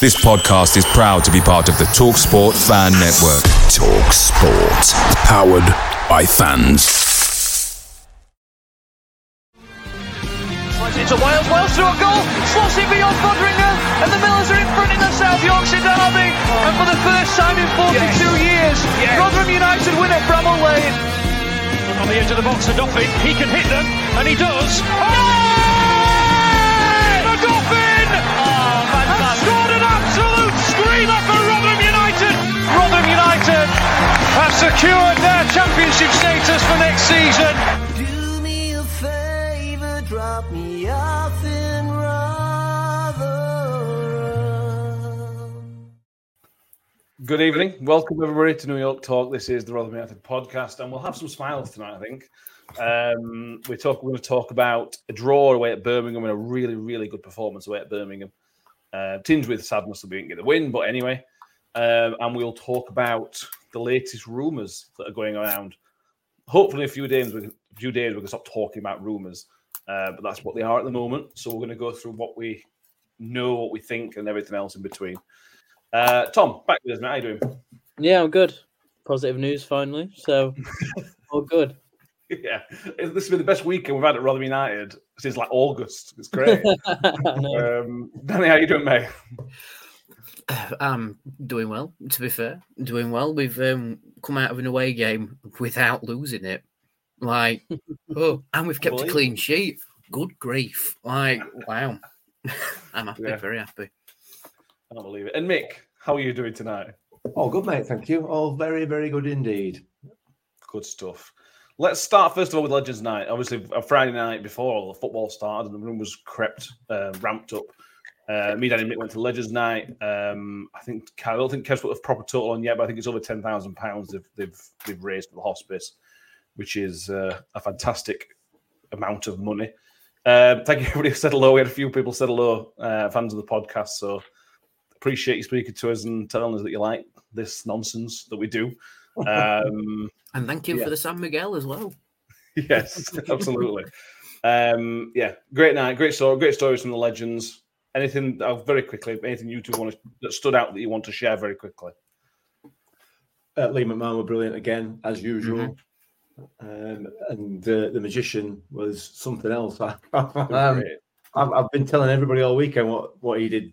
This podcast is proud to be part of the TalkSport Fan Network. TalkSport. Powered by fans. Slides into Wales, Wales through a goal, slots it beyond Foderingham, and the Millers are in front in the South Yorkshire derby. And for the first time in 42 years, Rotherham United win at Bramall Lane. On the edge of the box for Doffin, he can hit them, and he does. Oh! The have secured their championship status for next season. Do me a favor, drop me off in Rotherham. Good evening. Welcome everybody to New York Talk. This is the Rotherham United podcast, and we'll have some smiles tonight. I think um, we talk. We're going to talk about a draw away at Birmingham and a really, really good performance away at Birmingham. Uh, tinged with sadness that we didn't get the win, but anyway. Um, and we'll talk about the latest rumours that are going around. Hopefully, a few days, we, a few days, we can stop talking about rumours. Uh, but that's what they are at the moment. So we're going to go through what we know, what we think, and everything else in between. Uh, Tom, back with us, mate. How are you doing? Yeah, I'm good. Positive news finally. So all good. Yeah, this has been the best weekend we've had at Rotherham United since like August. It's great. um, Danny, how are you doing, mate? I'm doing well. To be fair, doing well. We've um, come out of an away game without losing it. Like, oh, and we've kept a clean sheet. Good grief! Like, wow. I'm happy. Yeah. Very happy. I don't believe it. And Mick, how are you doing tonight? Oh, good, mate. Thank you. Oh, very, very good indeed. Good stuff. Let's start first of all with Legends Night. Obviously, a Friday night before all the football started, and the room was crept, uh, ramped up. Uh, me, Danny, and Mick went to Legends Night. Um, I think I don't think Kev's put a proper total on yet, but I think it's over ten thousand pounds they've they've they've raised for the hospice, which is uh, a fantastic amount of money. Um, thank you, everybody who said hello. We had a few people said hello, uh, fans of the podcast. So appreciate you speaking to us and telling us that you like this nonsense that we do. Um, And thank you Yeah. for the San Miguel as well. yes, absolutely. Um, yeah, great night, great story, great stories from the legends. Anything uh, very quickly, anything you two want to, that stood out that you want to share very quickly? Uh, Lee McMahon were brilliant again, as usual. Um, and uh, the magician was something else. um, I've, I've been telling everybody all weekend what, what he did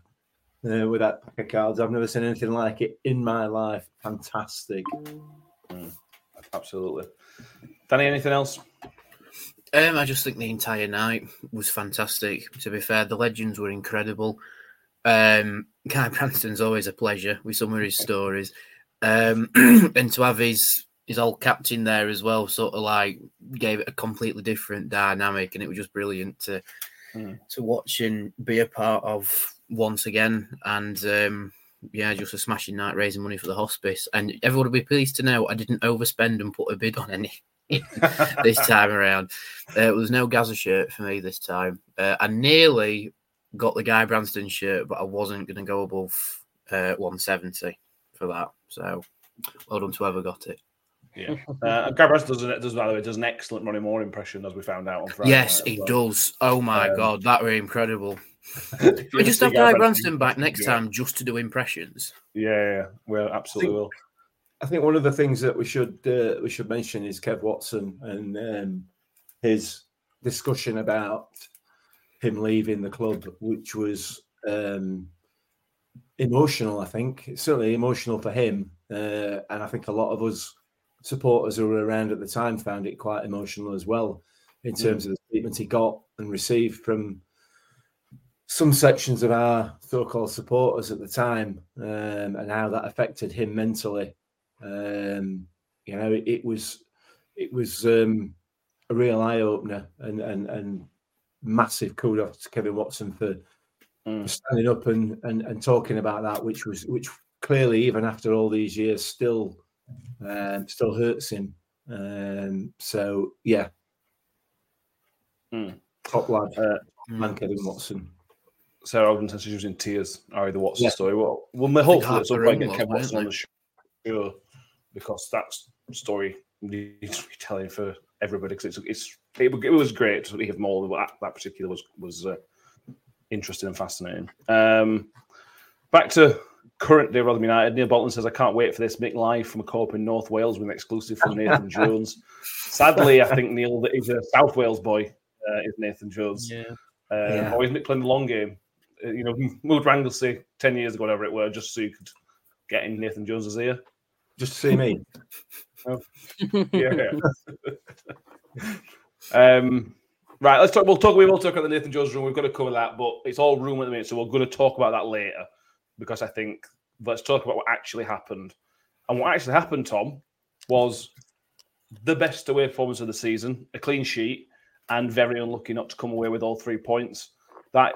uh, with that pack of cards. I've never seen anything like it in my life. Fantastic. Absolutely. Danny, anything else? Um, I just think the entire night was fantastic. To be fair, the legends were incredible. Um, Guy Branston's always a pleasure with some of his stories, um, and to have his his old captain there as well, sort of like gave it a completely different dynamic, and it was just brilliant to Mm. to watch and be a part of once again. And um, yeah, just a smashing night raising money for the hospice, and everyone will be pleased to know I didn't overspend and put a bid on any this time around. Uh, there was no Gaza shirt for me this time. Uh, I nearly got the Guy Branston shirt, but I wasn't going to go above uh, 170 for that. So well done to whoever got it. Yeah. Uh, Gary Branston does, an- does, by the way, does an excellent Ronnie Moore impression, as we found out on Friday. yes, night he well. does. Oh my Um, god, that were incredible. We just have Gary Guy Branston, Branston back next do it. time just to do impressions. Yeah, yeah, yeah. well, absolutely will. I think one of the things that we should uh, we should mention is Kev Watson and um, his discussion about him leaving the club, which was um, emotional. I think it's certainly emotional for him, uh, and I think a lot of us supporters who were around at the time found it quite emotional as well in terms mm. of the treatment he got and received from some sections of our so-called supporters at the time, um, and how that affected him mentally. Um, you know, it, it was it was um, a real eye opener and and and massive kudos to Kevin Watson for, mm. for standing up and, and and talking about that, which was which clearly even after all these years still um, still hurts him. Um, so yeah, mm. top lad, uh, man, Kevin Watson. Sarah Ogden says she was in tears. Ari the Watson yeah. story. Well, we'll hopefully at some point get Kevin Watson on the show because that story needs retelling for everybody because it's, it's it, it, was great to hear more. That, that particular was was uh, interesting and fascinating. Um, back to current day Rotherham United. Neil Bolton says, I can't wait for this. Mick live from a co-op in North Wales with an exclusive from Nathan Jones. Sadly, I think Neil that he's a South Wales boy, uh, is Nathan Jones. Yeah. Um, yeah. Or is Mick playing the long game? Uh, you know, moved Ranglesey 10 years ago, whatever it were, just so you could get in Nathan Jones's ear. Just to see me. oh. yeah. um, right, let's talk. We'll talk. We will talk about the Nathan Jones room. We've got to cover that, but it's all room at the minute, so we're going to talk about that later because I think let's talk about what actually happened. And what actually happened, Tom, was the best away performance of the season, a clean sheet, and very unlucky not to come away with all three points. That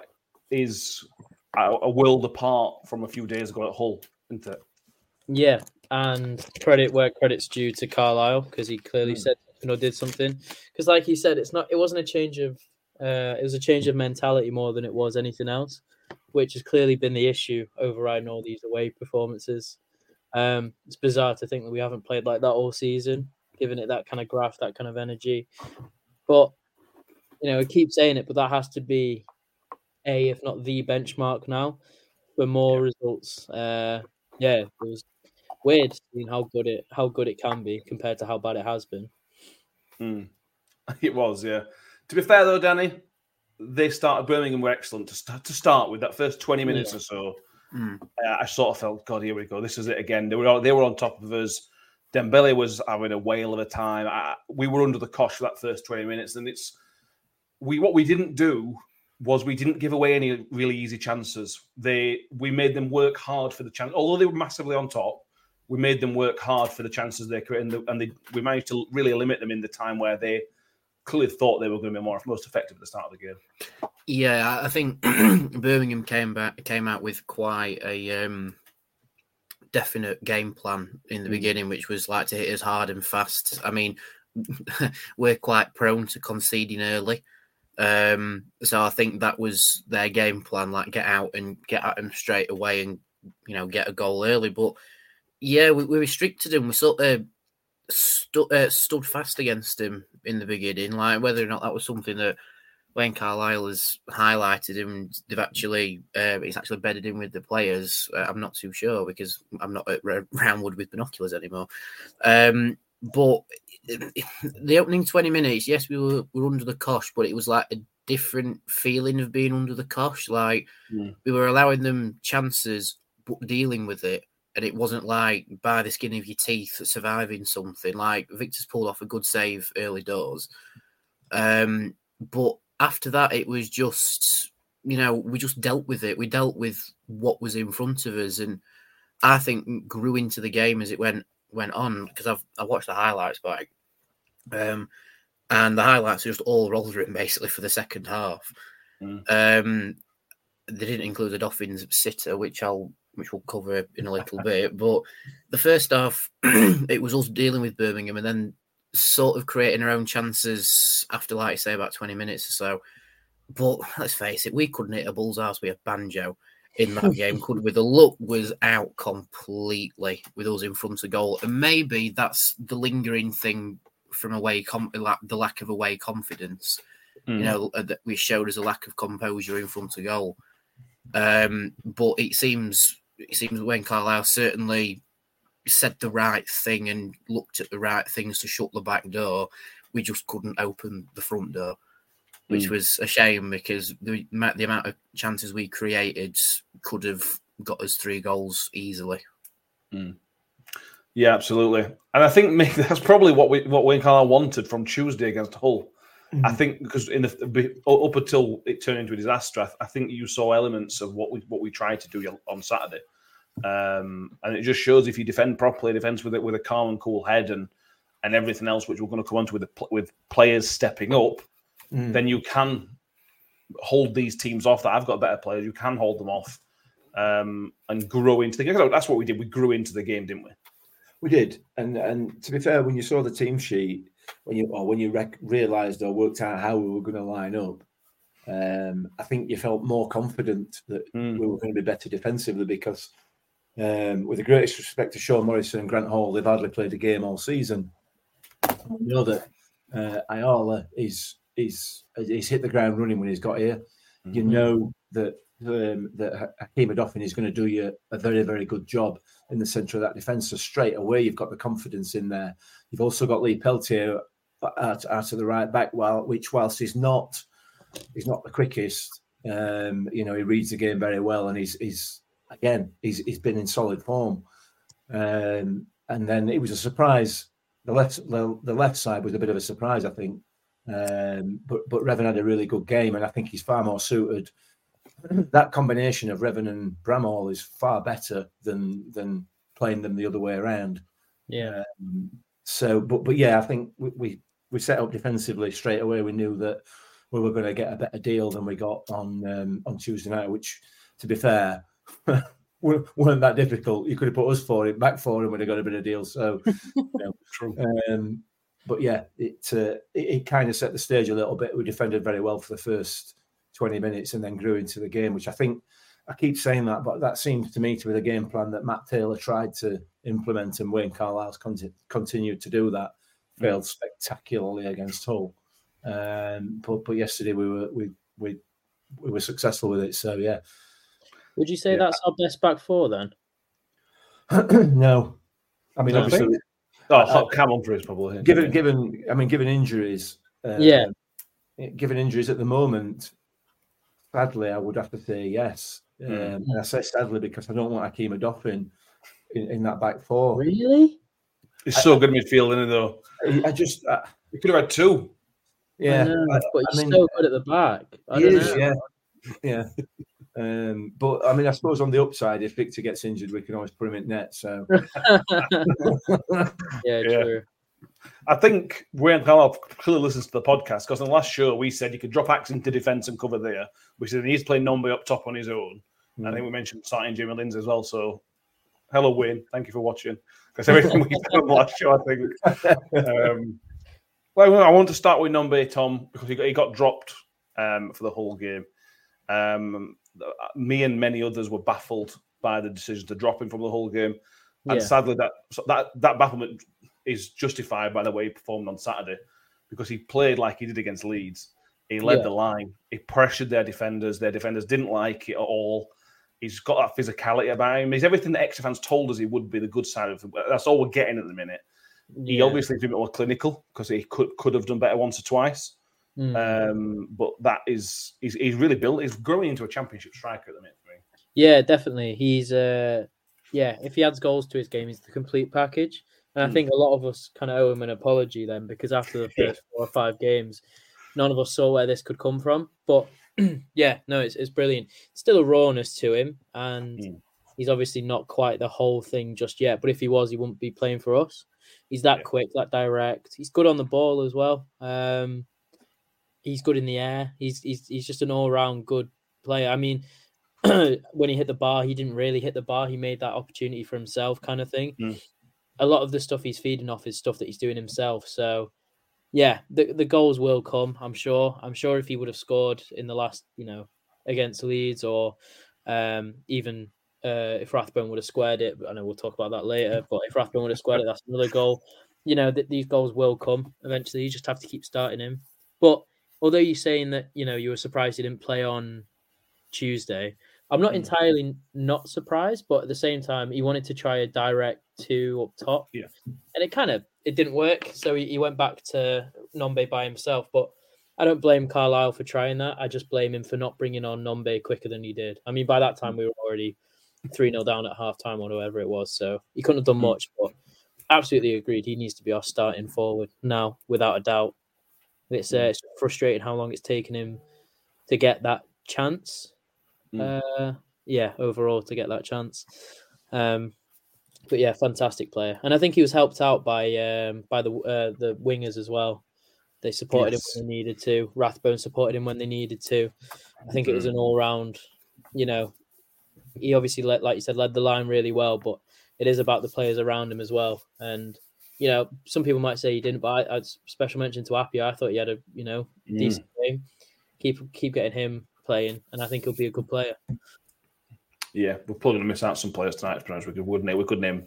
is a, a world apart from a few days ago at Hull, isn't it? Yeah, and credit where credit's due to Carlisle because he clearly mm. said you know did something. Because like he said, it's not it wasn't a change of uh, it was a change of mentality more than it was anything else which has clearly been the issue overriding all these away performances. Um, it's bizarre to think that we haven't played like that all season, giving it that kind of graft, that kind of energy. But you know, I keep saying it, but that has to be a, if not the benchmark now for more results. Uh, yeah, it was weird seeing how good it how good it can be compared to how bad it has been. Mm. It was, yeah. To be fair though, Danny, they started Birmingham were excellent to start, to start with that first 20 minutes yeah. or so. Mm. Uh, I sort of felt, God, here we go. This is it again. They were they were on top of us. Dembele was having a whale of a time. I, we were under the cosh for that first 20 minutes, and it's we what we didn't do was we didn't give away any really easy chances. They we made them work hard for the chance. Although they were massively on top, we made them work hard for the chances they created, and, the, and they, we managed to really limit them in the time where they clearly thought they were going to be more most effective at the start of the game. Yeah, I think Birmingham came back came out with quite a um, definite game plan in the mm. beginning, which was like to hit us hard and fast. I mean, we're quite prone to conceding early. Um, so I think that was their game plan, like get out and get at them straight away and you know get a goal early. But yeah, we, we restricted him. We sort of stu- uh, stood fast against him in the beginning. Like whether or not that was something that Wayne Carlisle has highlighted him, they've actually uh, it's actually bedded in with the players. Uh, I'm not too sure because I'm not at Roundwood with binoculars anymore. Um, but the opening 20 minutes, yes, we were, we were under the cosh, but it was like a different feeling of being under the cosh. Like mm. we were allowing them chances, but dealing with it and it wasn't like by the skin of your teeth surviving something. Like Viktor's pulled off a good save early doors, um, but after that, it was just you know we just dealt with it. We dealt with what was in front of us, and I think grew into the game as it went went on because I've I watched the highlights back, um, and the highlights are just all Rotherham basically for the second half. Mm. Um, they didn't include the Dolphins sitter, which I'll which we'll cover in a little bit. But the first half, it was us dealing with Birmingham and then sort of creating our own chances after, like I say, about 20 minutes or so. But let's face it, we couldn't hit a bull's ass with a banjo in that game, could we? The look was out completely with us in front of goal. And maybe that's the lingering thing from away, com- the lack of away confidence. Mm. You hmm. know, that we showed as a lack of composure in front of goal. Um, but it seems it seems Wayne Carlisle certainly said the right thing and looked at the right things to shut the back door. We just couldn't open the front door. which Mm. was a shame because the, the amount of chances we created could have got us three goals easily. Yeah, absolutely. And I think Mick, that's probably what we what Wayne Carlisle wanted from Tuesday against Hull. I think because in the up until it turned into a disaster, I, I think you saw elements of what we what we tried to do on Saturday, um, and it just shows if you defend properly, defends with it with a calm and cool head, and and everything else, which we're going to come on to with the, with players stepping up, Mm. then you can hold these teams off. That I've got better players, you can hold them off, um, and grow into the game. That's what we did. We grew into the game, didn't we? We did, and and to be fair, when you saw the team sheet, when you or when you rec- realised or worked out how we were going to line up, um, I think you felt more confident that Mm. we were going to be better defensively because, um, with the greatest respect to Sean Morrison and Grant Hall, they've hardly played a game all season. We know that uh, Ayala is is he's hit the ground running when he's got here. You know that um, that Ha- Hakeem Odoffin is going to do you a very very good job in the centre of that defence. So straight away you've got the confidence in there. You've also got Lee Peltier out, out of the right back, while which whilst he's not he's not the quickest, um, you know he reads the game very well, and he's he's again he's he's been in solid form. Um, and then it was a surprise. The left the, the left side was a bit of a surprise, I think. Um, but but Revan had a really good game, and I think he's far more suited. That combination of Revan and Bramall is far better than than playing them the other way around. Yeah. Um, so, but but yeah, I think we, we we set up defensively straight away. We knew that we were going to get a better deal than we got on um, on Tuesday night. Which, to be fair, weren't weren't that difficult. You could have put us for it, back for, him we'd have got a bit of deal. So, you know, True. um, but yeah, it, uh, it it kind of set the stage a little bit. We defended very well for the first twenty minutes, and then grew into the game, which I think I keep saying that, but that seems to me to be the game plan that Matt Taylor tried to implement, and Wayne Carlisle's conti- continued to do that. Failed spectacularly against Hull, um, but but yesterday we were we we we were successful with it. So yeah, Would you say Yeah. that's our best back four then? no, I mean No. obviously Oh, Cam Humphreys probably. given given I mean given injuries, uh, Yeah. given injuries at the moment, sadly I would have to say yes. Um, Mm. and I say sadly because I don't want Akeem Odoffin in, in that back four. Really? He's so good at midfield, isn't he? Though I, I just uh, we could have had two. yeah, I know, I- but I he's mean, so good at the back. I he don't is, know. yeah, yeah. Um, but I mean, I suppose on the upside, if Viktor gets injured, we can always put him in net. So yeah, Yeah. true. I think Wayne Carlisle clearly listens to the podcast because in the last show we said you could drop Axe into defence and cover there. We said he's playing Nombe up top on his own. I think we mentioned starting Jimmy Lindsay as well. So, hello Wayne, thank you for watching. Because everything we said on the last show, I think. Um, well, I want to start with Nombe Tom because he got, he got dropped um, for the whole game. Um, Uh, me and many others were baffled by the decision to drop him from the whole game, and Yeah. sadly, that that that bafflement is justified by the way he performed on Saturday because he played like he did against Leeds. He led Yeah. the line. He pressured their defenders. Their defenders didn't like it at all. He's got that physicality about him. He's everything that extra fans told us he would be. The good side of him. That's all we're getting at the minute. He Yeah. obviously is a bit more clinical because he could could have done better once or twice. Mm. Um, but that is he's, he's really built. He's growing into a championship striker at the minute. Yeah, definitely. He's uh yeah, if he adds goals to his game, he's the complete package. And I Mm. think a lot of us kind of owe him an apology then because after the first four or five games, none of us saw where this could come from. But yeah, no, it's it's brilliant. Still a rawness to him, and Mm. he's obviously not quite the whole thing just yet. But if he was, he wouldn't be playing for us. He's that Yeah. quick, that direct. He's good on the ball as well. Um, he's good in the air. He's he's he's just an all round good player. I mean, when he hit the bar, he didn't really hit the bar. He made that opportunity for himself, kind of thing. Mm. A lot of the stuff he's feeding off is stuff that he's doing himself. So, yeah, the the goals will come. I'm sure. I'm sure if he would have scored in the last, you know, against Leeds or um, even uh, if Rathbone would have squared it, I know we'll talk about that later. But if Rathbone would have squared it, that's another goal. You know, th- these goals will come eventually. You just have to keep starting him. But although you're saying that you know you were surprised he didn't play on Tuesday, I'm not Mm. entirely not surprised. But at the same time, he wanted to try a direct two up top, Yeah. and it kind of it didn't work. So he, he went back to Nombe by himself. But I don't blame Carlisle for trying that. I just blame him for not bringing on Nombe quicker than he did. I mean, by that time we were already three 0 down at half time or whatever it was, so he couldn't have done much. But absolutely agreed, he needs to be our starting forward now, without a doubt. It's uh, it's frustrating how long it's taken him to get that chance. Mm. Uh, yeah, overall to get that chance. Um, but yeah, fantastic player, and I think he was helped out by um, by the uh, the wingers as well. They supported Yes. him when they needed to. Rathbone supported him when they needed to. I think it was an all round. You know, he obviously led, like you said, led the line really well, but it is about the players around him as well. And you know, some people might say he didn't, but I, I'd special mention to Appiah. I thought he had a you know Mm. decent game. Keep keep getting him playing, and I think he'll be a good player. Yeah, we're probably going to miss out some players tonight. To be honest, we could, wouldn't it? We could name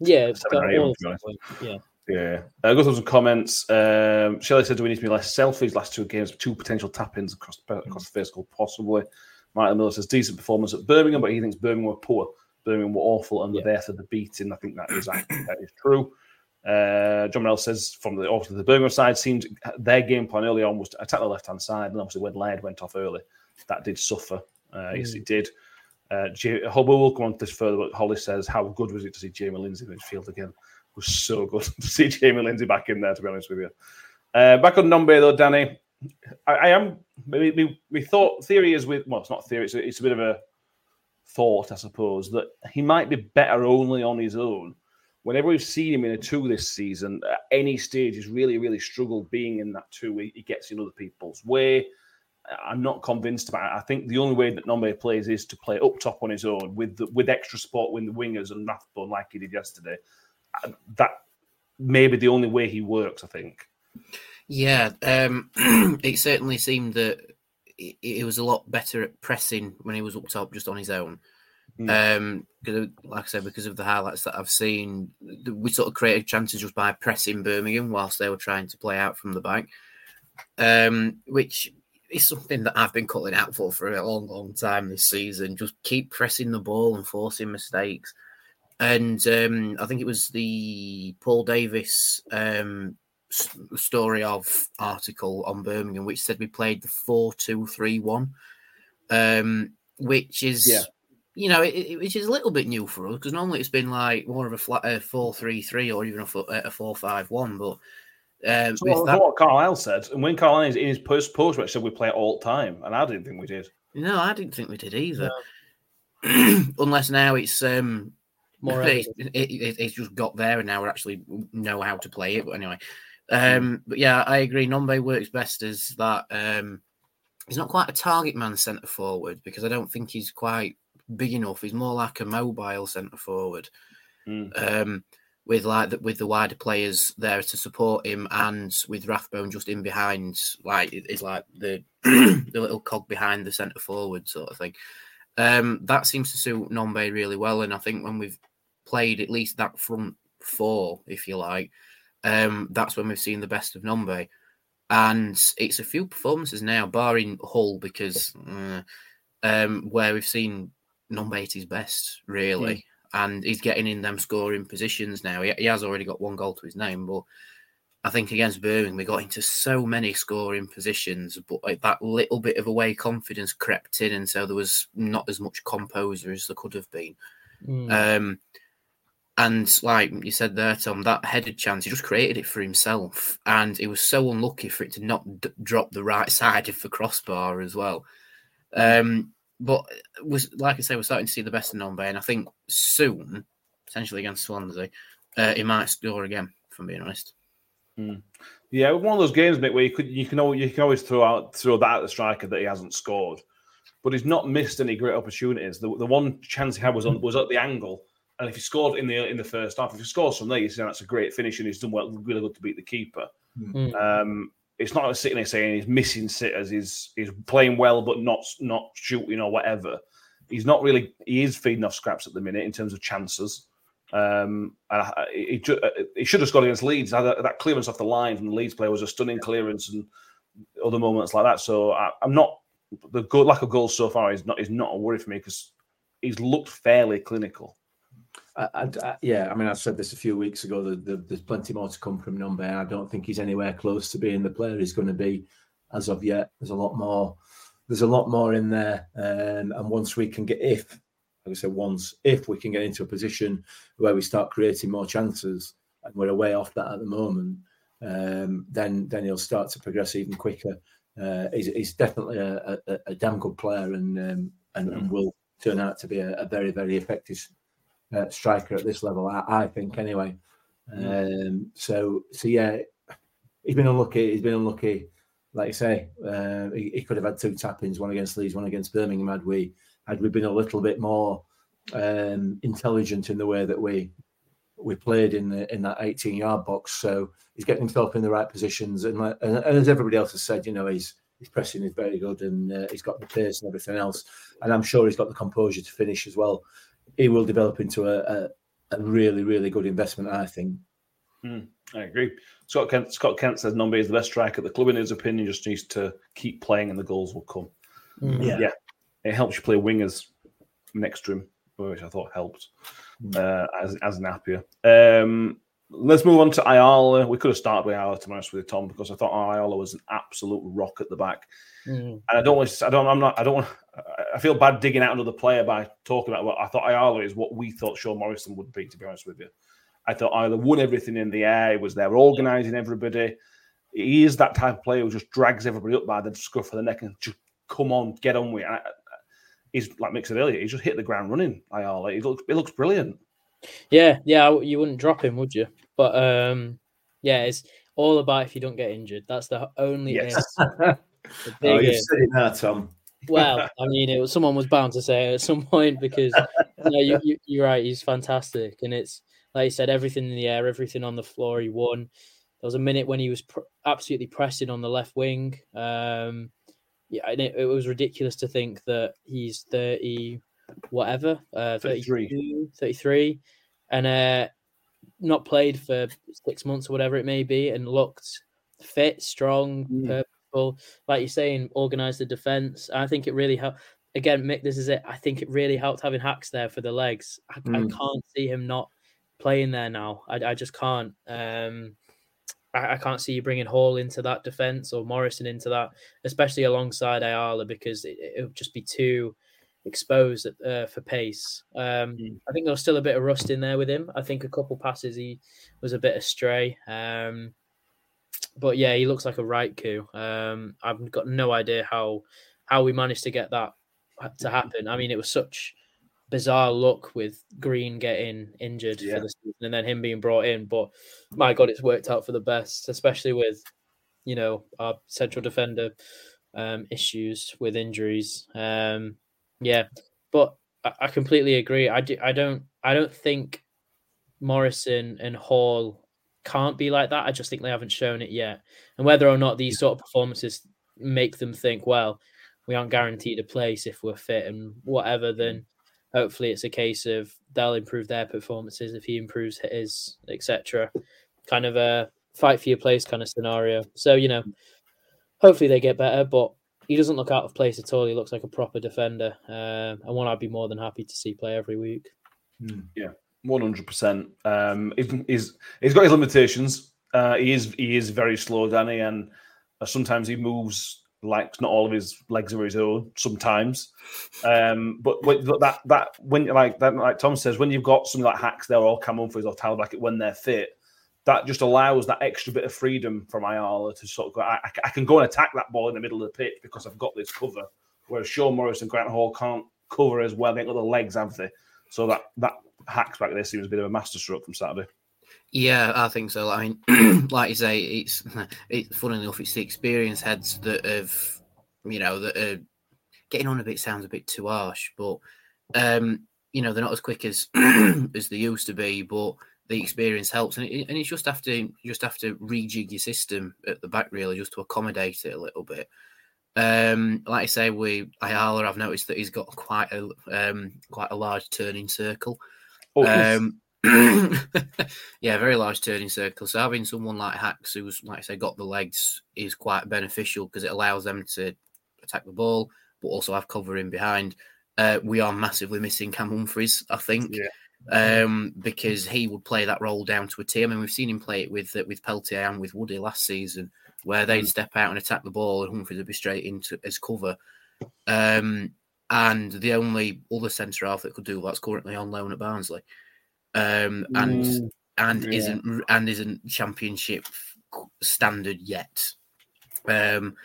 Yeah, it's Seven got or eight, all to be honest. of them, yeah. Yeah. Uh, go through some comments. Um, Shelley said, Do we need to be less selfish? Last two games, two potential tap ins across, across the face goal, possibly. Michael Miller says, Decent performance at Birmingham, but he thinks Birmingham were poor. Birmingham were awful and were there for the beating. I think that is that is true. Uh, John Mel says, from the obviously the Birmingham side, seemed their game plan early on was to attack the left hand side. And obviously, when Laird went off early, that did suffer. Uh, Yes, Mm. it did. Uh, Hubble will come on to this further, but Holly says, How good was it to see Jamie Lindsay in midfield again? It was so good to see Jamie Lindsay back in there, to be honest with you. Uh, back on Nombe, though, Danny, I, I am. We, we, we thought theory is with, well, it's not theory, it's a, it's a bit of a thought, I suppose, that he might be better only on his own. Whenever we've seen him in a two this season, at any stage, he's really, really struggled being in that two. He, he gets in other people's way. I'm not convinced about it. I think the only way that Nombe plays is to play up top on his own with the, with extra support with the wingers and Rathbone like he did yesterday. Uh, That may be the only way he works. I think. Yeah, um, it certainly seemed that he, he was a lot better at pressing when he was up top just on his own. Um, 'cause of- like I said, because of the highlights that I've seen, we sort of created chances just by pressing Birmingham whilst they were trying to play out from the back, um, which is something that I've been calling out for for a long, long time this season. Just keep pressing the ball and forcing mistakes. And um, I think it was the Paul Davis um, story of article on Birmingham, which said we played the four two three one, um, which is Yeah. You know it, it- which is a little bit new for us because normally it's been like more of a flat a four three three or even a four, a four five one, but. Um, So what, that- what Carlisle said, and when Carlisle is in his post post match said we play it all the time, and I didn't think we did. No, I didn't think we did either. Unless now it's um More it, it, it- it's just got there and now we actually know how to play it. But anyway, um, but yeah, I agree. Nombe works best as that. Um, he's not quite a target man centre forward because I don't think he's quite big enough. He's more like a mobile centre forward. Um, with like the, with the wider players there to support him, and with Rathbone just in behind, like it's like the the little cog behind the centre forward sort of thing. Um, that seems to suit Nombe really well, and I think when we've played at least that front four, if you like, um, that's when we've seen the best of Nombe. And it's a few performances now, barring Hull, because uh, um, where we've seen Nombe at his best, really. And he's getting in them scoring positions now. He, he has already got one goal to his name, but I think against Birmingham, we got into so many scoring positions, but like that little bit of away confidence crept in, and so there was not as much composure as there could have been. Mm. Um, and like you said there, Tom, that headed chance, he just created it for himself, and he was so unlucky for it to not d- drop the right side of the crossbar as well. Um, but was like I say, we're starting to see the best of Nombe, and I think soon, potentially against Swansea, uh, he might score again. If I'm being honest. Yeah, one of those games, mate, where you could you can always, you can always throw out throw that at the striker that he hasn't scored, but he's not missed any great opportunities. The, the one chance he had was on was at the angle, and if he scored in the in the first half, if he scores from there, you say that's a great finish, and he's done well, really good to beat the keeper. Mm. Um, it's not sitting there saying he's missing sitters. He's he's playing well, but not not shooting or whatever. He's not really. He is feeding off scraps at the minute in terms of chances. Um, and I, he, uh, he should have scored against Leeds. That, that clearance off the line from the Leeds player was a stunning clearance, and other moments like that. So I, I'm not the good lack of goals so far is not is not a worry for me because he's looked fairly clinical. I, I, yeah, I mean, I said this a few weeks ago. That the, there's plenty more to come from Nombe. and I don't think he's anywhere close to being the player he's going to be as of yet. There's a lot more. There's a lot more in there, um, and once we can get, if like I said, once if we can get into a position where we start creating more chances, and we're away off that at the moment, um, then then he'll start to progress even quicker. Uh, he's, he's definitely a, a, a damn good player, and um, and, and will turn out to be a, a very very effective uh, striker at this level. I, I think anyway. Um, so so yeah, he's been unlucky. He's been unlucky. Like you say, uh, he, he, could have had two tappings, one against Leeds, one against Birmingham. Had we had we been a little bit more um, intelligent in the way that we we played in the in that 18 yard box. So he's getting himself in the right positions, and, and, and as everybody else has said, you know, he's his pressing is very good, and uh, he's got the pace and everything else. And I'm sure he's got the composure to finish as well. He will develop into a, a, a really, really good investment, I think. Mm, I agree. Scott Kent, Scott Kent says Nombe is the best striker at the club in his opinion. Just needs to keep playing, and the goals will come. Mm. Yeah. yeah, it helps you play wingers next to him, which I thought helped uh, as as Napier. Um, let's move on to Ayala. We could have started with Ayala to be honest with you, Tom because I thought Ayala was an absolute rock at the back, mm. and I don't want. I don't. I'm not. I don't want. I feel bad digging out another player by talking about what I thought Ayala is what we thought Sean Morrison would be. To be honest with you, I thought Ayala won everything in the air. He was there organising everybody. He is that type of player who just drags everybody up by the scruff of the neck and just come on, get on with it. he's like Mick said earlier. He just hit the ground running. Ayala. He looks. It looks brilliant. Yeah, yeah, you wouldn't drop him, would you? But um, yeah, it's all about if you don't get injured. That's the only. Yes. oh, you've said it now, Tom. well, I mean, it was someone was bound to say it at some point because you know, you, you, you're right. He's fantastic, and it's like you said, everything in the air, everything on the floor. He won. There was a minute when he was pr- absolutely pressing on the left wing. Um, yeah, and it, it, was ridiculous to think that he's 30, whatever, uh, 33. 33, and uh, not played for six months or whatever it may be, and looked fit, strong, mm. purposeful. Like you're saying, organized the defense. I think it really helped. Again, Mick, this is it. I think it really helped having Hacks there for the legs. I, mm. I can't see him not playing there now. I, I just can't. Um, I, I, can't see you bringing Hall into that defense or Morrison into that, especially alongside Ayala, because it, it would just be too exposed uh, for pace. Um, mm. I think there was still a bit of rust in there with him. I think a couple passes he was a bit astray. Um, but yeah, he looks like a right coup. Um, I've got no idea how how we managed to get that to happen. I mean, it was such bizarre luck with Green getting injured yeah. for the season and then him being brought in. But my God, it's worked out for the best, especially with you know our central defender um, issues with injuries. Um, yeah, but I, completely agree. I do, I don't I don't think Morrison and Hall can't be like that. I just think they haven't shown it yet. And whether or not these sort of performances make them think, well, we aren't guaranteed a place if we're fit and whatever, then hopefully it's a case of they'll improve their performances if he improves his, etc. Kind of a fight for your place kind of scenario. So, you know, hopefully they get better, but he doesn't look out of place at all. He looks like a proper defender, uh, and one I'd be more than happy to see play every week. Hmm. Yeah, one hundred percent. Um, he's he's got his limitations. Uh, he is he is very slow, Danny, and uh, sometimes he moves like not all of his legs are his own. Sometimes, um, but that that when like that like Tom says, when you've got something like hacks, they're all Cam Humphreys or Tyler Blackett when they're fit that just allows that extra bit of freedom from Ayala to sort of go. I, I, can go and attack that ball in the middle of the pitch because I've got this cover. Whereas Sean Morris and Grant Hall can't cover as well. They've got the legs, have they? So that that hacks back there seems a bit of a masterstroke from Saturday. Yeah, I think so. I mean, like you say, it's it's funny enough, it's the experienced heads that have, you know, that are getting on a bit sounds a bit too harsh, but um, you know, they're not as quick as as they used to be, but the experience helps, and, it, and it's just have to just have to rejig your system at the back really just to accommodate it a little bit. Um, like I say, we Ayala, I've noticed that he's got quite a um, quite a large turning circle. Oh, um, yeah, very large turning circle. So having someone like Hacks, who's like I say, got the legs, is quite beneficial because it allows them to attack the ball, but also have cover in behind. Uh, we are massively missing Cam Humphreys, I think. Yeah um, because he would play that role down to a T. I mean, we've seen him play it with uh, with Peltier and with Woody last season, where they'd step out and attack the ball, and Humphreys would be straight into as cover. Um, and the only other centre half that could do that's currently on loan at Barnsley, um, and Mm, and yeah. isn't and isn't championship standard yet. Um,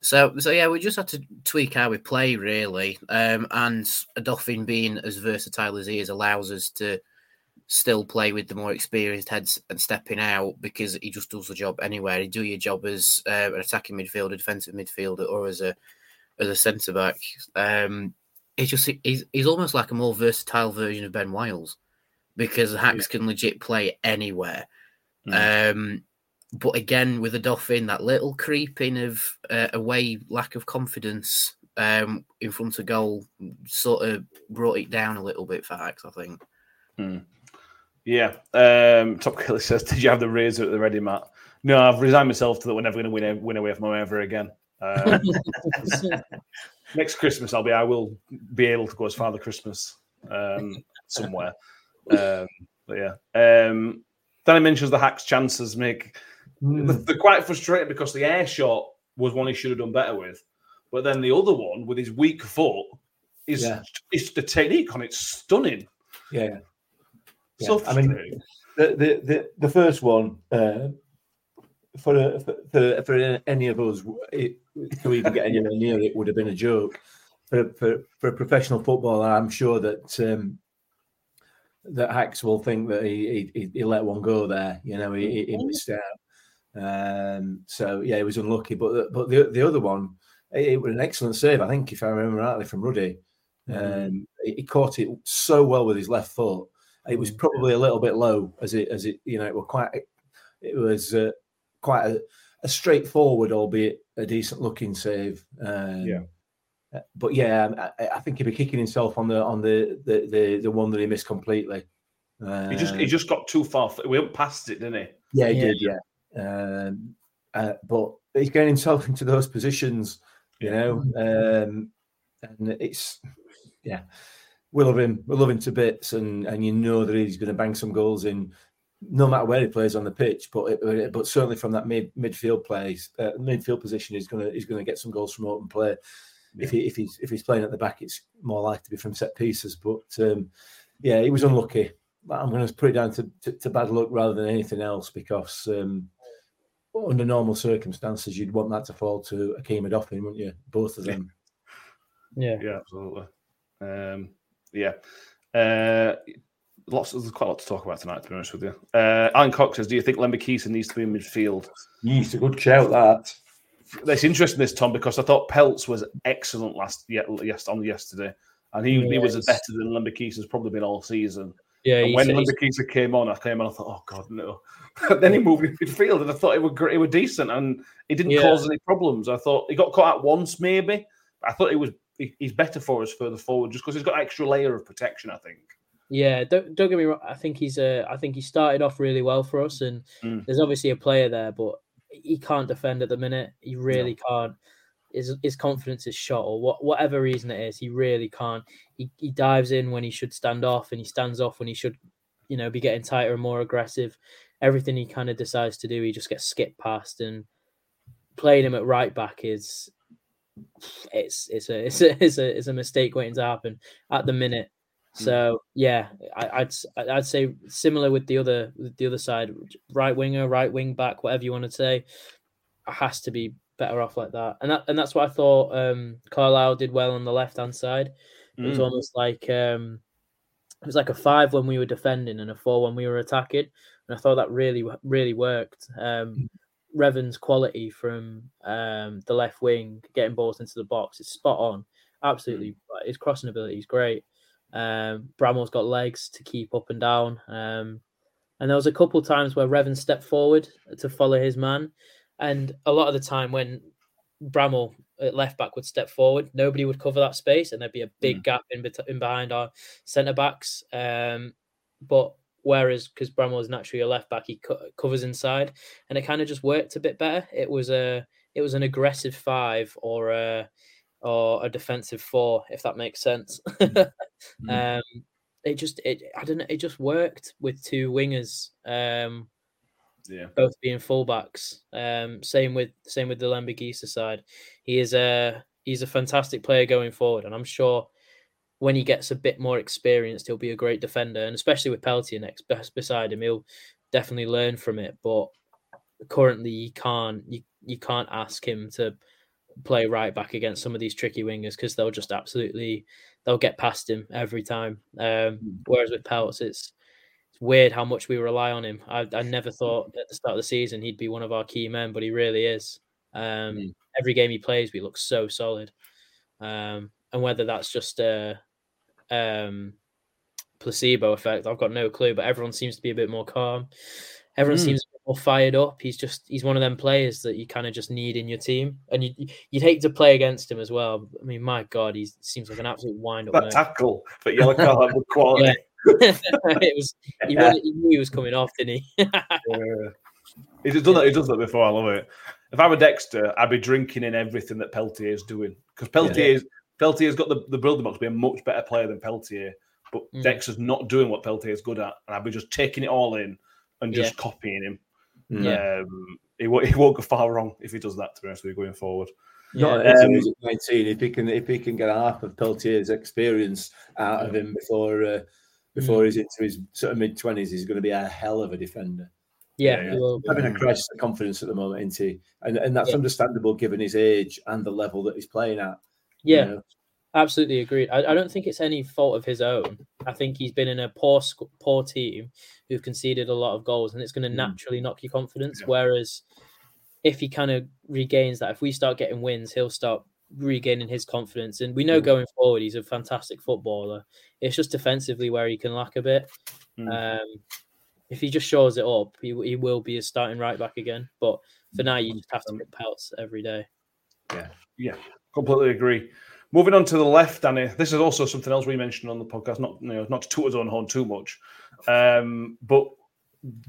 so so yeah, we just had to tweak how we play really, um, and Odoffin being as versatile as he is allows us to still play with the more experienced heads and stepping out because he just does the job anywhere. He do your job as uh, an attacking midfielder, defensive midfielder, or as a as a centre back. Um, he's just he's he's almost like a more versatile version of Ben Wiles because Hacks can legit play anywhere. Um, but again, with the Dolphin, that little creeping of uh, away lack of confidence um, in front of goal sort of brought it down a little bit for Hacks, I think. Hmm. Yeah. Um, Top Killer says, "Did you have the razor at the ready, Matt?" No, I've resigned myself to that. We're never going to win, win away from home ever again. Um, next Christmas, I'll be. I will be able to go as Father Christmas um, somewhere. Um, but yeah. Um, Danny mentions the hacks chances make. They're quite frustrating because the air shot was one he should have done better with, but then the other one with his weak foot is Yeah. is the technique on it's stunning. Yeah. So I mean, the, the the the first one uh, for, a, for for for any of us it, to even get anywhere near it would have been a joke. For for for a professional footballer, I'm sure that um, that Hacks will think that he he, he let one go there. You know, he, he missed out. Um, so yeah, he was unlucky. But the, but the the other one, it, it was an excellent save. I think if I remember rightly from Ruddy. Um, he, he caught it so well with his left foot. It was probably a little bit low as it as it you know it was quite it was uh, quite a, a straightforward albeit a decent looking save. Um, Yeah. uh, But yeah, I, I think he'd be kicking himself on the on the the the, the one that he missed completely. He just he Um, just got too far. We went past it, didn't he? yeah, he Yeah. did. Yeah, um, uh, but he's getting himself into those positions, you know, um, and it's yeah, we love him. We love him to bits, and and you know that he's going to bang some goals in, no matter where he plays on the pitch. But it, but certainly from that mid midfield place, uh, midfield position, he's going to he's going to get some goals from open play. If he if he's if he's playing at the back, it's more likely to be from set pieces. But um, yeah, he was unlucky. I'm going to put it down to, to, to bad luck rather than anything else because um, under normal circumstances, you'd want that to fall to Akeem Odoffin, wouldn't you? Both of them. Yeah. Yeah, absolutely. Um, yeah. Uh, lots there's quite a lot to talk about tonight, to be honest with you. Uh, Alan Cox says, Do you think Lembikisa needs to be in midfield? It's a good shout, that. It's interesting this, Tom, because I thought Peltz was excellent last ye- yes on yesterday. And he, he was Yes. better than Lembikisa's probably been all season. Yeah, And when Lember Keeson came on, I came on, I thought, oh God, no. then he moved in midfield and I thought it were great, it were decent and he didn't Yeah. cause any problems. I thought he got caught out once, maybe. I thought he was he's better for us further forward just because he's got an extra layer of protection, I think. Yeah, don't don't get me wrong. I think he's uh, I think he started off really well for us, and Mm. there's obviously a player there, but he can't defend at the minute. He really can't. His his confidence is shot, or what whatever reason it is, he really can't. He he dives in when he should stand off, and he stands off when he should, you know, be getting tighter and more aggressive. Everything he kind of decides to do, he just gets skipped past, and playing him at right back is it's it's a it's a it's a it's a mistake waiting to happen at the minute. Hmm. So yeah, I, I'd s- I'd say similar with the other with the other side, right winger, right wing back, whatever you want to say, has to be better off like that. And that and that's what I thought. Um, Carlisle did well on the left hand side. It was Mm. almost like um, it was like a five when we were defending and a four when we were attacking. And I thought that really really worked. Um, Revan's quality from um, the left wing, getting balls into the box, is spot on. Absolutely, his crossing ability is great. Um, Bramall's got legs to keep up and down. Um, and there was a couple times where Revan stepped forward to follow his man, and a lot of the time when Bramall at left back would step forward, nobody would cover that space, and there'd be a big gap in, in behind our centre backs. Um, but whereas because Bramall is naturally a left back, he co- covers inside, and it kind of just worked a bit better. It was a it was an aggressive five or a or a defensive four, if that makes sense. um, it just it I don't know, it just worked with two wingers. Um, Yeah. both being fullbacks. Um, same with same with the Lamborghini side. He is a he's a fantastic player going forward, and I'm sure when he gets a bit more experienced, he'll be a great defender, and especially with Peltier next best beside him, he'll definitely learn from it. But currently, you can't you, you can't ask him to play right back against some of these tricky wingers because they'll just absolutely they'll get past him every time. Um, whereas with Pelts, it's weird how much we rely on him. I, I never thought at the start of the season he'd be one of our key men, but he really is. Um, Every game he plays, we look so solid. Um, and whether that's just a um, placebo effect, I've got no clue. But everyone seems to be a bit more calm. Everyone Mm. seems more fired up. He's just he's one of them players that you kind of just need in your team, and you you'd hate to play against him as well. I mean, my God, he seems like an absolute wind up. That tackle for yellow card quality. it was he, really, he knew he was coming off, didn't he? Yeah. He's done that. He does that before. I love it. If I were Dexter, I'd be drinking in everything that Peltier is doing because Peltier is Peltier's got the, the building box to be a much better player than Peltier, but Mm. Dexter's not doing what Peltier is good at, and I'd be just taking it all in and just Yeah. copying him. Yeah. Um, he, won't, he won't go far wrong if he does that. To be honest with you, going forward. Not Yeah. Um, he's 19. If he can, if he can get half of Peltier's experience out of him before uh, before mm. he's into his sort of mid 20s, he's going to be a hell of a defender. yeah, Yeah, he will be. Having a crisis of confidence at the moment, isn't he? And and that's Yeah. understandable given his age and the level that he's playing at. Yeah, you know? absolutely agreed. I, I don't think it's any fault of his own. I think he's been in a poor poor team who've conceded a lot of goals, and it's going to mm. naturally knock your confidence. Yeah. Whereas if he kind of regains that, if we start getting wins, he'll start regaining his confidence. And we know going forward, he's a fantastic footballer. It's just defensively where he can lack a bit. Mm. Um, if he just shows it up, he, he will be a starting right back again. But for now, you just have to put pelts every day. Yeah, yeah, completely agree. Moving on to the left, Danny. This is also something else we mentioned on the podcast. Not you know, not to toot his own horn too much, um, but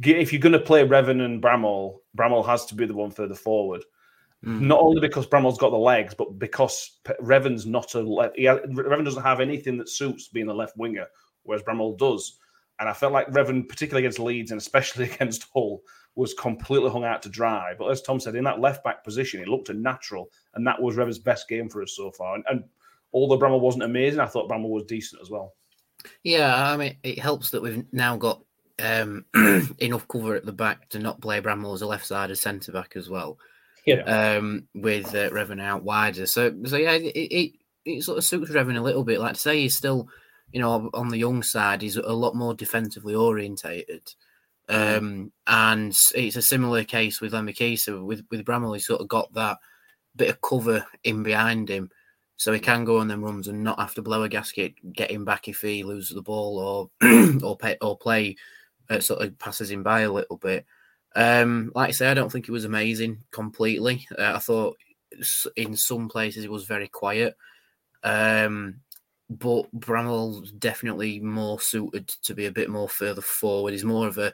if you're going to play Revan and Bramall, Bramall has to be the one further forward. Not only because Bramall's got the legs, but because Revan's not a left. He Revan doesn't have anything that suits being a left winger, whereas Bramall does. And I felt like Revan, particularly against Leeds and especially against Hull, was completely hung out to dry. But as Tom said, in that left back position, it looked a natural, and that was Revan's best game for us so far. And, and although Bramall wasn't amazing, I thought Bramall was decent as well. Yeah, I mean, it helps that we've now got um, enough cover at the back to not play Bramall as a left-sided centre back as well. Yeah. Um, with uh, Revan out wider, so so yeah, it, it it sort of suits Revan a little bit. Like to say, he's still, you know, on the young side, he's a lot more defensively orientated. Um, and it's a similar case with Lembikisa. With with Bramall, he's sort of got that bit of cover in behind him, so he can go on them runs and not have to blow a gasket, get him back if he loses the ball or or pay, or play uh, sort of passes him by a little bit. Um, like I say, I don't think it was amazing completely. Uh, I thought in some places it was very quiet. Um, but Bramall's definitely more suited to be a bit more further forward. He's more of a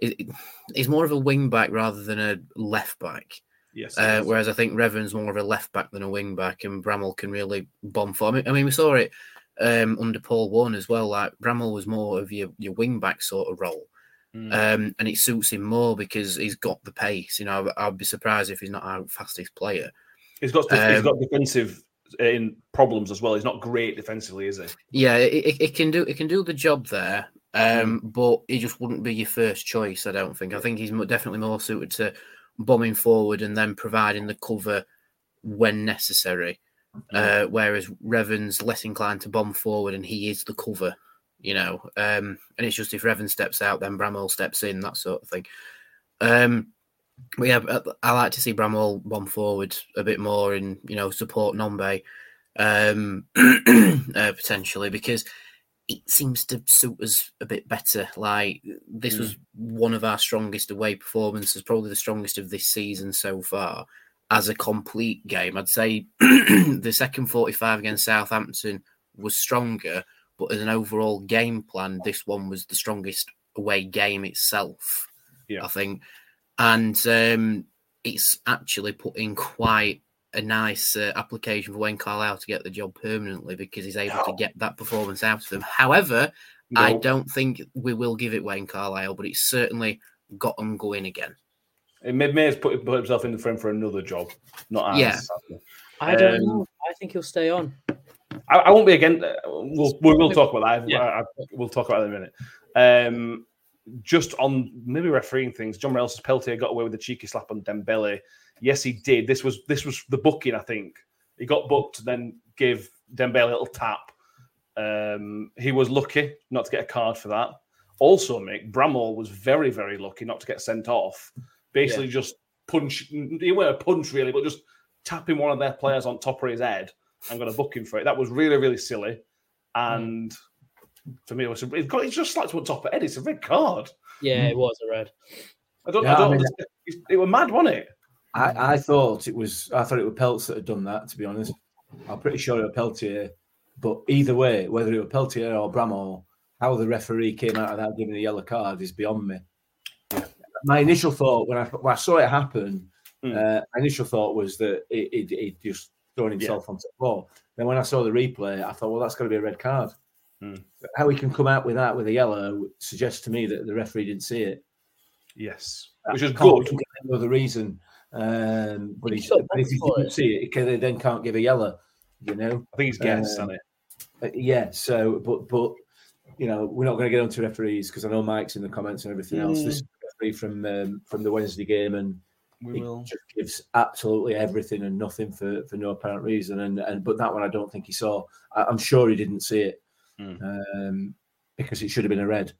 he- he's more of a wing back rather than a left back. Yes. Uh, whereas I think Revan's more of a left back than a wing back, and Bramall can really bomb for. I mean, I mean we saw it um, under Paul Warne as well. Like Bramall was more of your, your wing back sort of role, Mm. um, and it suits him more because he's got the pace. You know, I'd be surprised if he's not our fastest player. he's got he's um, got defensive uh, in problems as well. He's not great defensively, is he? Yeah, it, it, can do it can do the job there, um, but he just wouldn't be your first choice. I don't think. I think he's definitely more suited to bombing forward and then providing the cover when necessary. Uh, whereas Revan's less inclined to bomb forward, and he is the cover. You know, um, and it's just if Revan steps out, then Bramall steps in, that sort of thing. Um, but yeah, I- like to see Bramall bomb forward a bit more and you know support Nombe um, uh, potentially because it seems to suit us a bit better. Like this was one of our strongest away performances, probably the strongest of this season so far. As a complete game, I'd say the second forty-five against Southampton was stronger, but as an overall game plan, this one was the strongest away game itself. Yeah. I think, and um, it's actually put in quite a nice uh, application for Wayne Carlisle to get the job permanently because he's able to get that performance out of them. However, I don't think we will give it Wayne Carlisle, but it's certainly got him going again. It may, may have put, put himself in the frame for another job, not Yeah. as. I don't Um, know. I think he'll stay on. I, I won't be again. uh, We'll we will talk about that. Yeah. I, I- we'll talk about it in a minute. Um, just on maybe refereeing things, John says Peltier got away with a cheeky slap on Dembele. Yes, he did. This was this was the booking. I think he got booked, then gave Dembele a little tap. Um, he was lucky not to get a card for that. Also, Mick Bramall was very very lucky not to get sent off. Basically, just punch. He went a punch really, but just tapping one of their players on top of his head and got a booking for it. That was really, really silly. And for me, it was it got, it's just slapped on top of head. It's a red card. Yeah, it was a red. I don't. Yeah, I I don't. mean- understand. it, it was mad, wasn't it? I, I thought it was I thought it was Peltz that had done that, to be honest. I'm pretty sure it was Peltier. But either way, whether it was Peltier or Bramall, how the referee came out of that giving a yellow card is beyond me. My initial thought when I when I saw it happen, Mm. uh, my initial thought was that it, it, it just thrown himself onto the floor. Then when I saw the replay, I thought, well, that's got to be a red card. Mm. How he can come out with that with a yellow suggests to me that the referee didn't see it. Yes, which is good. think of reason. Um, but, He's he's, but if he back for didn't it. see it, he then can't give a yellow. You know, I think he's guessed, Um, hasn't Uh, yeah. So, but but you know, we're not going to get onto referees because I know Mike's in the comments and everything else. This is a referee from um, from the Wednesday game, and it? We he will. just gives absolutely everything and nothing for for no apparent reason. And and but that one I don't think he saw. I, I'm sure he didn't see it Mm. um, because it should have been a red.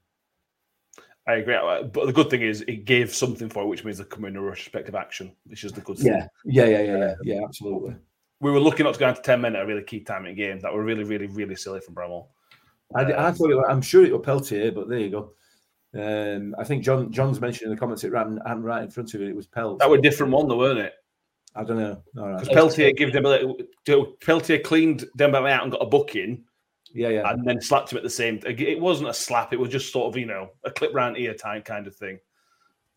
I agree. Uh, But the good thing is, it gave something for it, which means they're coming in a retrospective action, which is the good thing. Yeah, yeah, yeah, yeah, yeah, yeah. Absolutely. We were looking not to go into 10 men at a really key time in the game. That were really, really, really silly from Bramall. I, I thought it, I'm sure it was Peltier, but there you go. Um, I think John John's mentioned in the comments it ran, ran right in front of it. It was Pelt. That were a different one, though, weren't it? I don't know. All right. Because Peltier gave Dembele, Peltier cleaned Dembele out and got a booking, Yeah, yeah. and then slapped him at the same. It wasn't a slap; it was just sort of you know a clip round ear time kind of thing.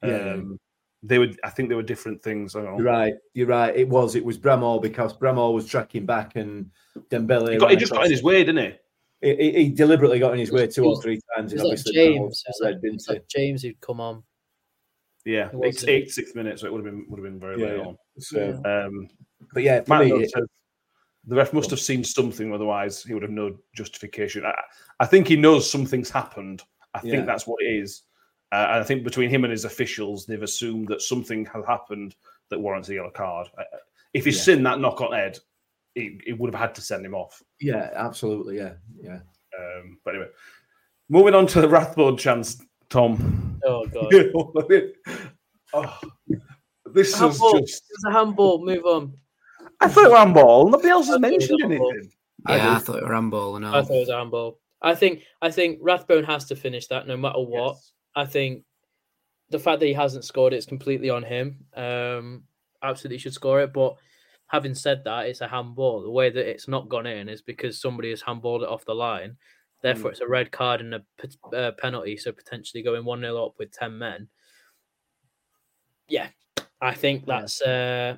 Yeah. Um, they would, I think, they were different things. I don't know. You're right. You're right. It was. It was Bramall because Bramall was tracking back and Dembele. He, got, he just got in his way, didn't he? He, he- he deliberately got in his way two or three times. It And was like James. Bramall It was led, like, didn't it's like James who'd come on. Yeah, It it's wasn't- eight six minutes, so it would have been would have been very Yeah, late yeah. on. So, Um, but yeah, Matt me, it- says, the ref must have seen something, otherwise he would have no justification. I, I think he knows something's happened. I think Yeah. that's what it is. Uh, and I think between him and his officials, they've assumed that something has happened that warrants a yellow card. Uh, If he's Yeah. seen that knock on head, he, he would have had to send him off. yeah, absolutely, yeah, yeah. Um, but anyway, moving on to the Rathbone chance, Tom. Oh god. oh, this is handball. just. It a handball. Move on. I thought it was handball. Nobody else has I thought it was mentioned anything. Yeah, I, thought it was Rambo and I thought it was a handball. I think I think Rathbone has to finish that no matter what. I think the fact that he hasn't scored it's completely on him. Um, absolutely should score it. But having said that, it's a handball. The way that it's not gone in is because somebody has handballed it off the line. Therefore, it's a red card and a p- uh, penalty. So potentially going one 0 up with ten men. Yeah, I think that's uh,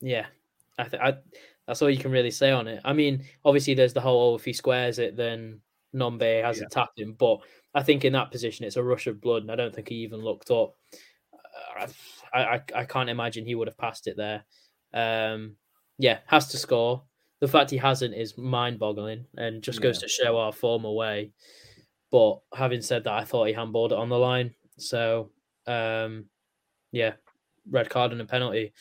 yeah. I think I that's all you can really say on it. I mean, obviously, there's the whole oh, if he squares it, then Nombe hasn't tapped him. But I think in that position, it's a rush of blood, and I don't think he even looked up. Uh, I, I, I can't imagine he would have passed it there. Um, yeah, has to score. The fact he hasn't is mind-boggling, and just goes to show our form away. But having said that, I thought he handballed it on the line. So, um, yeah, red card and a penalty.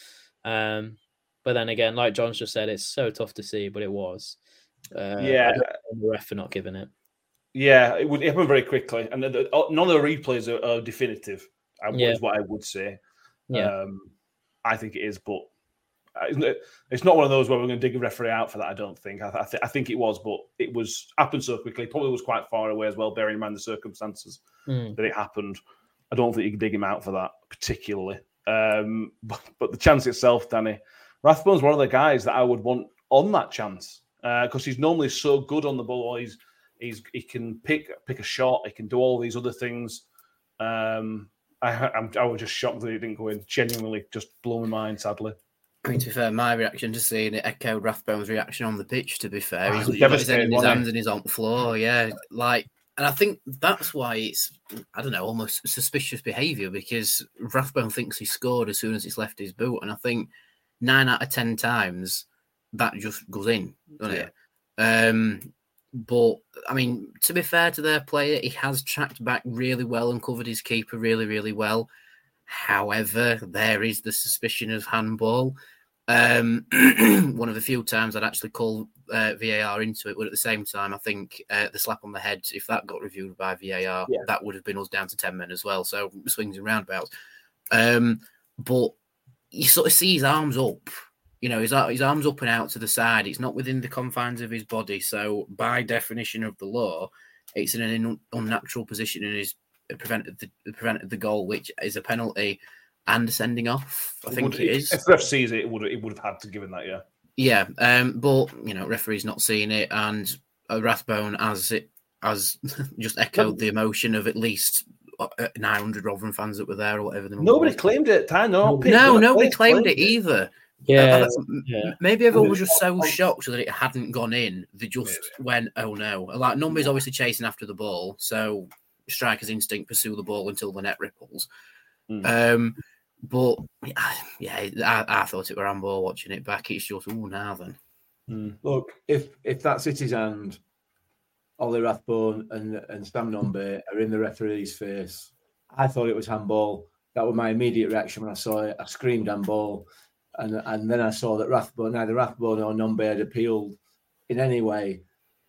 Um, but then again, like John's just said, it's so tough to see, but it was. Uh, Yeah. I don't blame the ref for not giving it. Yeah, it would happen very quickly, and the, the- none of the replays are, are definitive. I, Yeah. Is what I would say. Yeah. Um, I think it is, but uh, it- it's not one of those where we're going to dig a referee out for that. I don't think. I, I, th- I think it was, but it was happened so quickly. Probably was quite far away as well, bearing in mind the circumstances Mm. that it happened. I don't think you can dig him out for that particularly. Um, but, but the chance itself, Danny Rathbone's one of the guys that I would want on that chance because he's normally so good on the ball. He's he's he can pick pick a shot. He can do all these other things. Um, I, I'm, I was just shocked that he didn't go in. Genuinely, just blew my mind. Sadly, I mean, to be fair, my reaction to seeing it echoed Rathbone's reaction on the pitch. To be fair, Oh, he's, he's got his head devastating, in his hands and he's on the floor. Yeah, like and I think that's why it's I don't know almost suspicious behaviour because Rathbone thinks he scored as soon as it's left his boot, and I think nine out of ten times that just goes in, doesn't it? Um, but I mean, to be fair to their player, he has tracked back really well and covered his keeper really, really well. However, there is the suspicion of handball. Um, one of the few times I'd actually call uh, VAR into it, but at the same time, I think uh, the slap on the head, if that got reviewed by VAR, Yeah. that would have been us down to 10 men as well. So swings and roundabouts. Um, but you sort of see his arms up. You know, his, his arms up and out to the side. It's not within the confines of his body. So, by definition of the law, it's in an un- unnatural position and is prevented the prevented the goal, which is a penalty and a sending off. I think Would- it if- If the ref sees it, it would it would have had to give him that. Yeah. Yeah, um, but you know, referee's not seeing it, and uh, Rathbone as it as just echoed the emotion of at least uh, 900 Rotherham fans that were there or whatever. The number Nobody was. claimed it at the time. No, No, nobody claimed it either. Yeah, Uh, yeah. Maybe everyone was just so shocked that it hadn't gone in. They just went, "Oh no!" Like Nombe's obviously chasing after the ball, so striker's instinct pursue the ball until the net ripples. Um, but yeah, I, I thought it were handball watching it back. It's just, oh, now then. Look, if if that's City's hand, Ollie Rathbone and and Sam Nombe are in the referee's face. I thought it was handball. That was my immediate reaction when I saw it. I screamed handball, and and then I saw that Rathbone, neither Rathbone or Nombe had appealed in any way,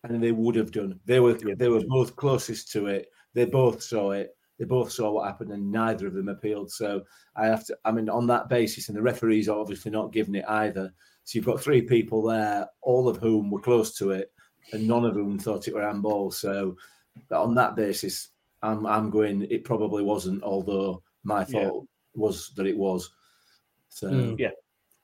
and they would have done. They were they were both closest to it. They both saw it. They both saw what happened, and neither of them appealed. So I have to. I mean, on that basis, and the referees are obviously not giving it either. So you've got three people there, all of whom were close to it, and none of whom thought it were handball. So on that basis, I'm I'm going. It probably wasn't, although my Yeah. thought was that it was. So Mm. Yeah.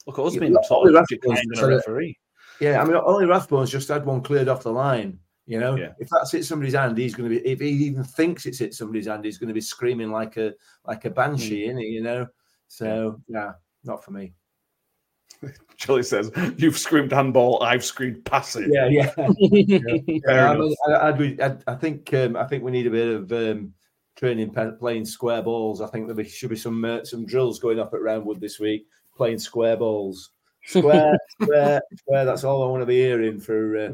Look, at us Yeah, being look, of Rathbone's kind a sort of- referee. Yeah, I mean, only Rathbone's just had one cleared off the line. You know, Yeah. if that's hit somebody's hand, he's going to be. If he even thinks it's hit somebody's hand, he's going to be screaming like a like a banshee, he? You know. So yeah, not for me. Charlie says, "You've screamed handball. I've screamed pass it." Yeah, yeah. Fair Yeah, I, mean, I, I'd I'd, think um, I think we need a bit of um, training playing square balls. I think there should be some uh, some drills going up at Roundwood this week playing square balls. Square, square, square. That's all I want to be hearing for. Uh,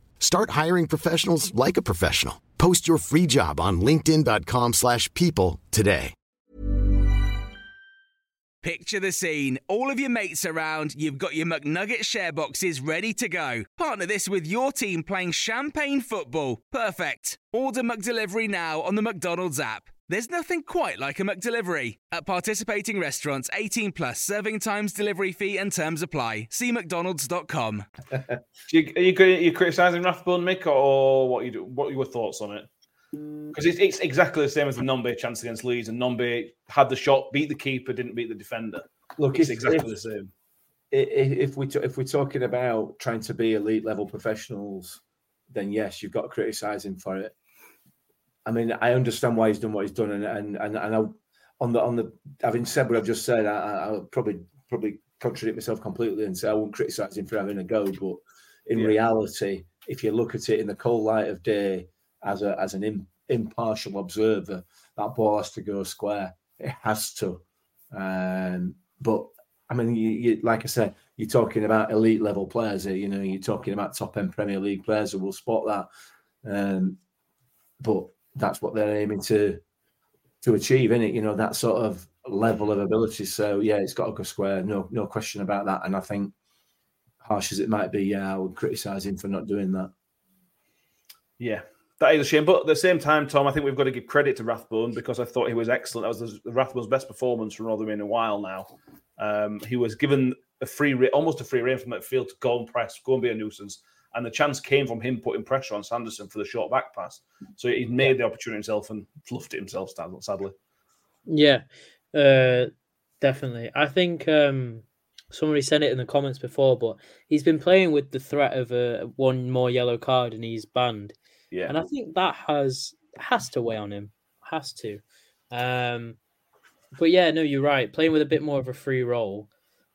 Start hiring professionals like a professional. Post your free job on linkedin.com/people slash people today. Picture the scene. All of your mates around, you've got your McNugget share boxes ready to go. Partner this with your team playing champagne football. Perfect. Order McDelivery now on the McDonald's app. There's nothing quite like a McDelivery. At participating restaurants, 18 plus serving times, delivery fee, and terms apply. See McDonald's.com. Do you, are you, are you criticising Rathbone, Mick, or what you do? What are your thoughts on it? Mm. Because it's, it's exactly the same as the Nombe chance against Leeds, and Nombe had the shot, beat the keeper, didn't beat the defender. Look, it's if- exactly if- the same. I- i- If we if we're talking about trying to be elite level professionals, then yes, you've got to criticise him for it. I mean, I understand why he's done what he's done, and and and, and I, on the on the having said what I've just said, I, I- I'll probably probably contradict myself completely and say I won't criticise him for having a go, but in Yeah. reality, if you look at it in the cold light of day as a as an im, impartial observer, that ball has to go square. It has to. Um, but I mean, you, you, like I said, you're talking about elite level players here. You know, you're talking about top end Premier League players who will spot that. Um, but that's what they're aiming to to achieve, is it? You know, that sort of level of ability. So yeah, it's got to go square. No, no question about that. And I think, harsh as it might be, yeah, I would criticise him for not doing that. Yeah, that is a shame. But at the same time, Tom, I think we've got to give credit to Rathbone because I thought he was excellent. That was Rathbone's best performance from Rotherham in a while now. Um, he was given a free, re- almost a free rein from that field to go and press, go and be a nuisance. And the chance came from him putting pressure on Sanderson for the short back pass. So he made the opportunity himself and fluffed it himself. Sadly, yeah, uh, definitely. I think um, somebody said it in the comments before, but he's been playing with the threat of a one more yellow card and he's banned. Yeah, and I think that has has to weigh on him. Has to. Um, but yeah, no, you're right. Playing with a bit more of a free role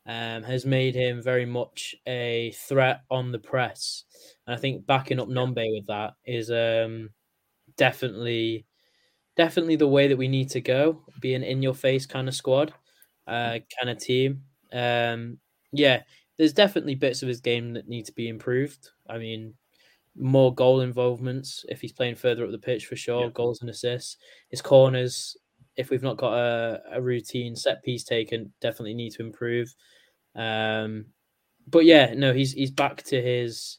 um, has made him very much a threat on the press. And I think backing up Nombe with that is um, definitely definitely the way that we need to go. Be an in your face kind of squad, uh, kind of team. Um, yeah, there's definitely bits of his game that need to be improved. I mean, more goal involvements if he's playing further up the pitch for sure. Yeah. Goals and assists. His corners, if we've not got a, a routine set piece taken, definitely need to improve. Um, but yeah, no, he's he's back to his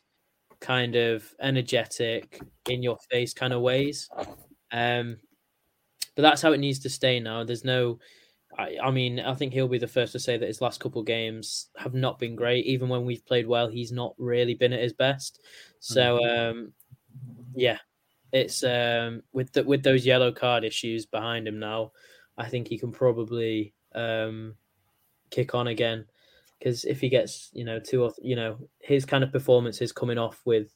kind of energetic, in your face kind of ways. Um, but that's how it needs to stay now. There's no, I, I mean, I think he'll be the first to say that his last couple games have not been great. Even when we've played well, he's not really been at his best. So, mm-hmm. um, yeah, it's um, with the, with those yellow card issues behind him now. I think he can probably um, kick on again because if he gets you know two or you know his kind of performance is coming off with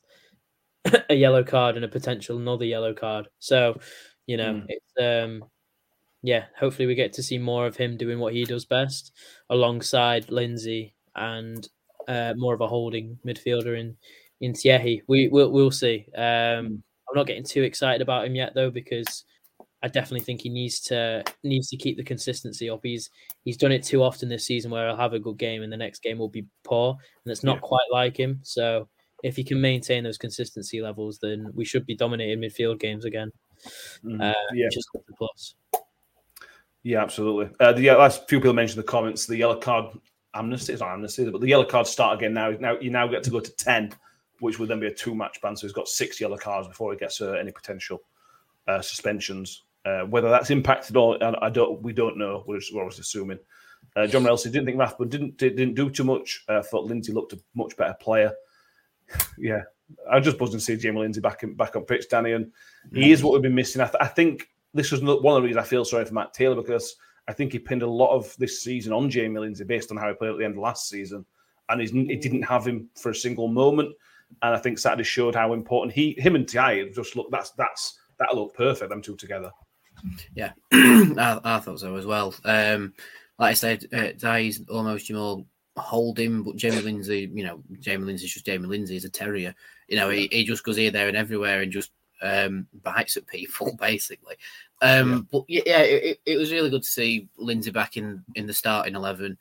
a yellow card and a potential another yellow card. So you know mm. it's um yeah hopefully we get to see more of him doing what he does best alongside Lindsay and uh, more of a holding midfielder in in Tiehi. We we'll, we'll see. Um, mm. I'm not getting too excited about him yet though because I definitely think he needs to needs to keep the consistency up. He's he's done it too often this season where he'll have a good game and the next game will be poor, and it's not yeah. quite like him. So if he can maintain those consistency levels, then we should be dominating midfield games again. Mm, uh, yeah, just the plus. Yeah, absolutely. Uh, the last few people mentioned the comments. The yellow card amnesty is not amnesty, but the yellow cards start again now. Now you now get to go to ten, which would then be a two match ban. So he's got six yellow cards before he gets uh, any potential uh, suspensions. Uh, whether that's impacted or I don't, we don't know. We're, just, we're always assuming. Uh, John Elsie didn't think Rathbone didn't didn't do too much. Uh, thought Lindsay looked a much better player. yeah, I just buzzing to see Jamie Lindsay back in, back on pitch, Danny, and he is what we've been missing. I, th- I think this was one of the reasons I feel sorry for Matt Taylor because I think he pinned a lot of this season on Jamie Lindsay based on how he played at the end of last season, and he didn't have him for a single moment. And I think Saturday showed how important he, him, and Ti just look. That's that's that looked perfect. Them two together. Yeah, I, I, thought so as well. Um, like I said, uh, Di's almost you know holding, but Jamie Lindsay, you know, Jamie Lindsay's just Jamie Lindsay. He's a terrier. You know, he, he just goes here, there, and everywhere, and just um, bites at people basically. Um, yeah. But yeah, it, it, was really good to see Lindsay back in in the starting eleven.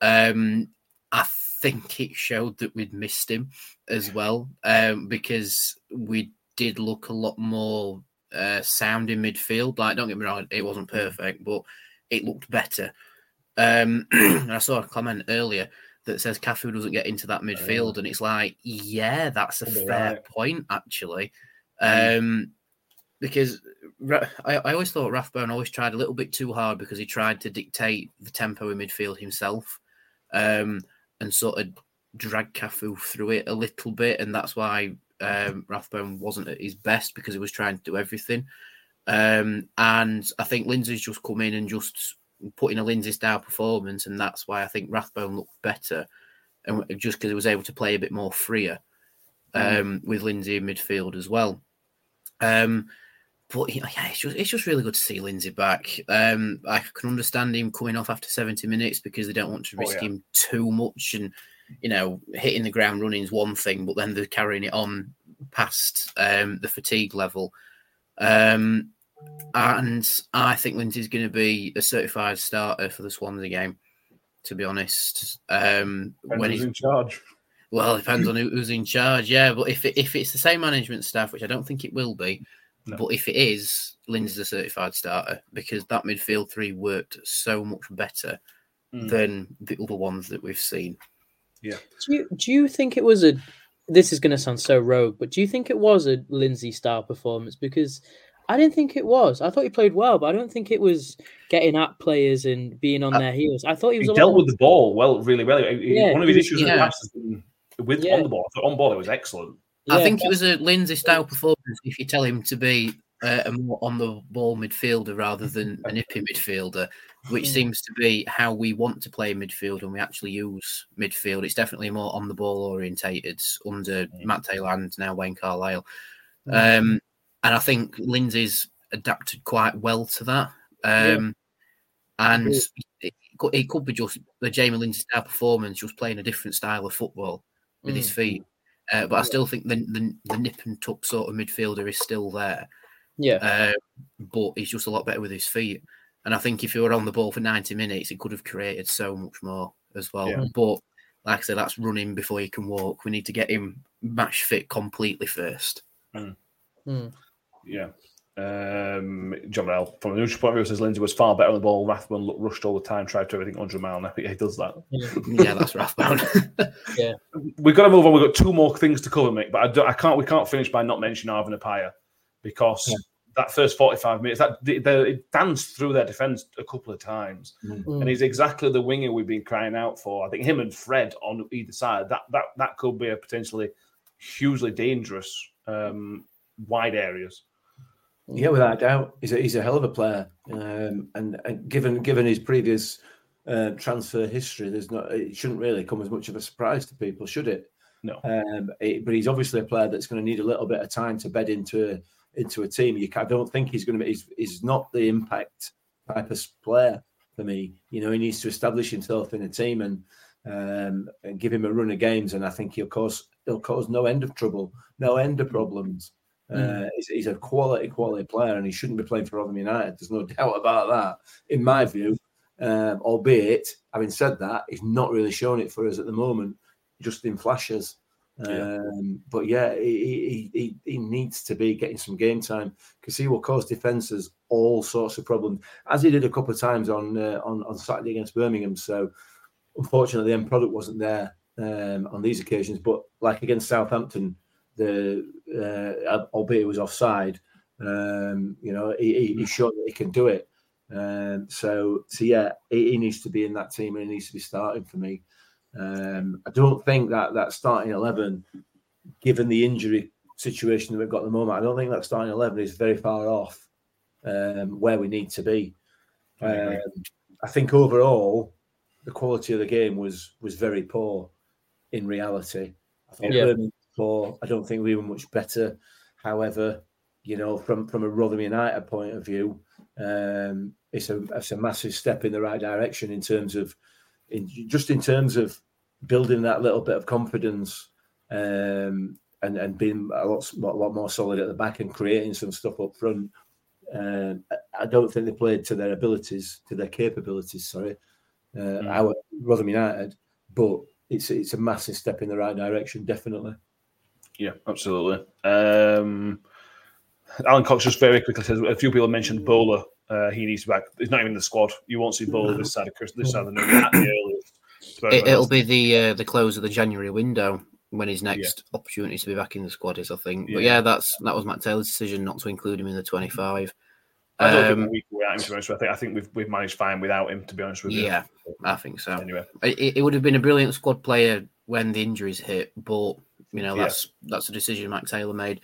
Um, I think it showed that we'd missed him as well um, because we did look a lot more uh, sound in midfield. Like, don't get me wrong, it wasn't perfect, but it looked better. Um, I saw a comment earlier that says Cafu doesn't get into that midfield, and it's like, yeah, that's a fair right. point, actually. Mm. Um, because I, I, always thought Rathbone always tried a little bit too hard because he tried to dictate the tempo in midfield himself, um, and sort of drag Cafu through it a little bit, and that's why um, Rathbone wasn't at his best because he was trying to do everything. Um, and I think Lindsay's just come in and just put in a Lindsay style performance, and that's why I think Rathbone looked better, and just because he was able to play a bit more freer mm. um, mm. with Lindsay in midfield as well. Um, but yeah, it's just it's just really good to see Lindsay back. Um, I can understand him coming off after 70 minutes because they don't want to oh, risk oh, yeah. him too much and you know, hitting the ground running is one thing, but then they're carrying it on past um, the fatigue level. Um, and I think Lindsay's going to be a certified starter for the Swansea game. To be honest, um, when he's in charge. Well, it depends on who's in charge. Yeah, but if it, if it's the same management staff, which I don't think it will be, no. but if it is, Lindsay's a certified starter because that midfield three worked so much better mm. than the other ones that we've seen. Yeah. Do you do you think it was a? This is going to sound so rogue, but do you think it was a Lindsay style performance? Because I didn't think it was. I thought he played well, but I don't think it was getting at players and being on uh, their heels. I thought he was. He dealt with the ball well, really well. Yeah, one of his issues yeah. in the past has been with Yeah. on the ball. I thought on ball it was excellent. I Yeah, think it was a Lindsay style performance if you tell him to be uh, a more on the ball midfielder rather than an ippy midfielder, which Mm. seems to be how we want to play midfield and we actually use midfield. It's definitely more on the ball orientated under Matt Taylor and now Wayne Carlisle. Um, and I think Lindsay's adapted quite well to that. Um, and Agreed. it, could- it could be just the Jamie Lindsay style performance, just playing a different style of football with his feet. Uh, but I still think the, the the nip and tuck sort of midfielder is still there. Yeah. Uh, but he's just a lot better with his feet. And I think if he were on the ball for 90 minutes, he could have created so much more as well. Yeah. But like I said, that's running before he can walk. We need to get him match fit completely first. Mm. Yeah. Um, John Bell, from a neutral point of view, says Lindsay was far better on the ball. Rathbone looked rushed all the time, tried to everything 100 mile an hour. Yeah, he does that. Yeah, that's Rathbone. Yeah. We've got to move on. We've got two more things to cover, Mick, but I, don't- I can't. We can't finish by not mentioning Arvin Appiah because that first 45 minutes, that they, they danced through their defence a couple of times, Mm. and he's exactly the winger we've been crying out for. I think him and Fred on either side that that that could be a potentially hugely dangerous um, wide areas. Yeah, without a doubt, he's a, he's a hell of a player. Um, and, and given given his previous uh, transfer history, there's not it shouldn't really come as much of a surprise to people, should it? No. Um, it- but he's obviously a player that's going to need a little bit of time to bed into a, into a team. You I don't think he's going to be. He's, he's not the impact type of player for me. You know, he needs to establish himself in a team and um, and give him a run of games, and I think he'll cause he'll cause no end of trouble, no end of problems. Uh, he's, he's a quality, quality player, and he shouldn't be playing for Rotherham United. There's no doubt about that, in my view. Um, albeit, having said that, he's not really showing it for us at the moment, just in flashes. Yeah. Um, but yeah, he, he, he, needs to be getting some game time because he will cause defences all sorts of problems, as he did a couple of times on uh, on on Saturday against Birmingham. So, unfortunately, the end product wasn't there um, on these occasions. But like against Southampton, the uh, albeit it was offside, um, you know, he, he, he showed that he can do it. Um, so, so yeah, he, he needs to be in that team and he needs to be starting for me. Um, I don't think that that starting eleven, given the injury situation that we've got at the moment, I don't think that starting eleven is very far off um, where we need to be. I. Um, I think overall, the quality of the game was was very poor. In reality, I thought Yeah. Poor. I don't think we were much better. However, you know, from from a Rotherham United point of view, um, it's a it's a massive step in the right direction in terms of, in just in terms of building that little bit of confidence, um, and and being a lot a lot more solid at the back and creating some stuff up front. Um, I- don't think they played to their abilities, to their capabilities. Sorry, uh, our Rotherham United, but it's it's a massive step in the right direction, definitely. Yeah, absolutely. Um, Alan Cox just very quickly says a few people mentioned Bowler. Uh, he needs to be back. He's not even in the squad. You won't see Bowler this side of Chris, this side of the the earliest. It, it'll be the uh, the close of the January window when his Yeah. next opportunity to be back in the squad is, I think. But Yeah. yeah, that's that was Matt Taylor's decision not to include him in the 25. I don't Um, think we without him. To be honest. I think I think we've we've managed fine without him. To be honest with you. Yeah, I think so. Anyway, It, it would have been a brilliant squad player when the injuries hit, but you know Yeah. that's that's a decision Matt Taylor made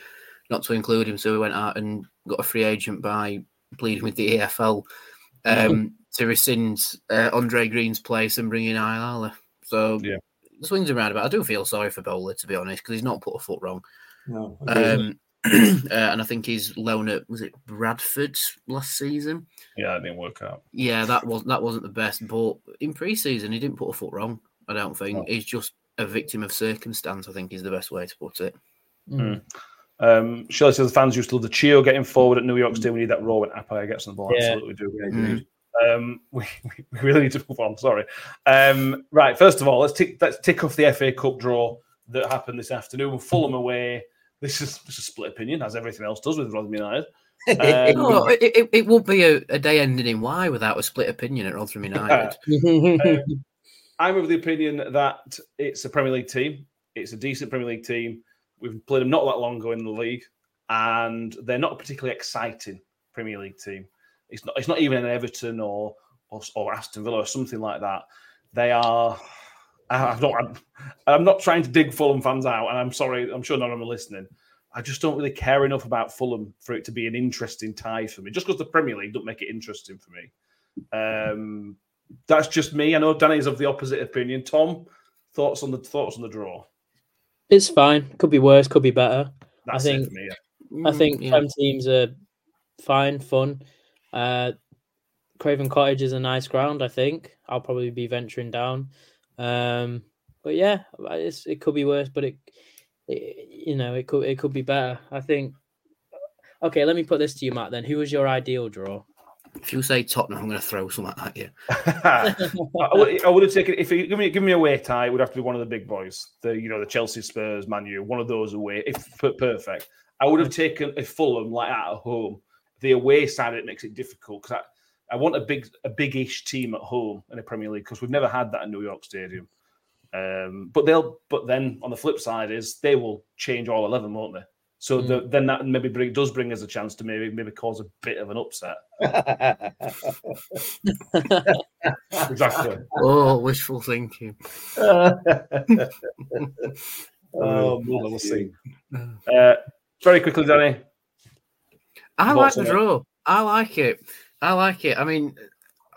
not to include him. So we went out and got a free agent by pleading with the EFL um, to rescind uh, Andre Green's place and bring in Ayala. So Yeah. the swings around about. I do feel sorry for Bowler to be honest because he's not put a foot wrong. No, Um, uh, and I think he's loan at was it Bradford last season. yeah, it didn't work out. Yeah, that was that wasn't the best, but in pre-season he didn't put a foot wrong. I don't think No. he's just a victim of circumstance. I think is the best way to put it. Mm. Um, Shirley says the fans used to love the Chio getting forward at New York State. We need that raw when Appiah gets on the ball. Yeah. Absolutely do. Mm. Um, we, we really need to move on. Sorry. Um, right. First of all, let's tick let's tick off the FA Cup draw that happened this afternoon. Fulham away. This is just a split opinion, as everything else does with Rotherham United. Um, No, it, it, it won't be a, a day ending in Y without a split opinion at Rotherham United. Mm. I'm of the opinion that it's a Premier League team. It's a decent Premier League team. We've played them not that long ago in the league, and they're not a particularly exciting Premier League team. It's not. It's not even an Everton or or, or Aston Villa or something like that. They are. I, I don't. I'm, I'm not trying to dig Fulham fans out, and I'm sorry. I'm sure none of them are listening. I just don't really care enough about Fulham for it to be an interesting tie for me. Just because the Premier League don't make it interesting for me. Um, that's just me. I know Danny's of the opposite opinion. Tom, thoughts on the thoughts on the draw? It's fine. Could be worse. Could be better. That's I it think. for me. Yeah. I think Mm, yeah. Prem teams are fine, fun. Uh, Craven Cottage is a nice ground. I think I'll probably be venturing down. Um, but yeah, it's, it could be worse, but it, it, you know, it could it could be better. I think. Okay, let me put this to you, Matt. Then, who was your ideal draw? If you say Tottenham, I'm going to throw something at you. I, would, I would have taken if you give me give me a away tie. It would have to be one of the big boys, the you know the Chelsea, Spurs, Man U, one of those away. If per- perfect, I would have taken a Fulham like at home. The away side it makes it difficult because I, I want a big a big-ish team at home in the Premier League because we've never had that in New York Stadium. Um, but they'll but then on the flip side is they will change all eleven, won't they? So the, then that maybe bring, does bring us a chance to maybe maybe cause a bit of an upset. Exactly. Oh, wishful thinking. Oh, Oh, we'll see. Uh, very quickly, Danny. I like the on draw. I like it. I like it. I mean,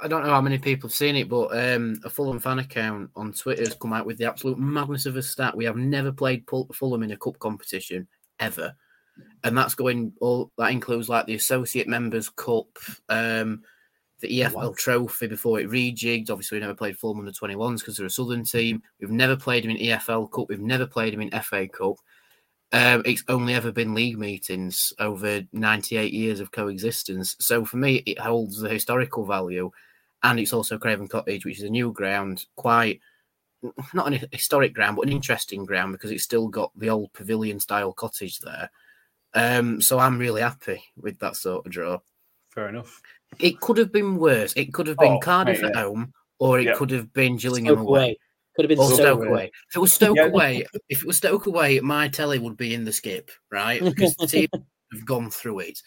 I don't know how many people have seen it, but um, a Fulham fan account on Twitter has come out with the absolute madness of a stat. We have never played Fulham in a cup competition ever, and that's going all that includes like the Associate Members Cup, um, the EFL Trophy before it rejigged. Obviously, we never played Fulham under 21s because they're a Southern team. We've never played them in EFL Cup. We've never played them in FA Cup. Um, it's only ever been league meetings over 98 years of coexistence. So for me, it holds the historical value. And it's also Craven Cottage, which is a new ground, quite not an historic ground, but an interesting ground because it's still got the old pavilion style cottage there. Um, so I'm really happy with that sort of draw. Fair enough. It could have been worse. It could have been Oh, Cardiff mate, at home, or it Yeah. could have been Gillingham Stoke away. away. Could have been Or Stoke, Stoke away. away. If it was Stoke Yeah. away, if it was Stoke away, my telly would be in the skip, right? Because the team have gone through it.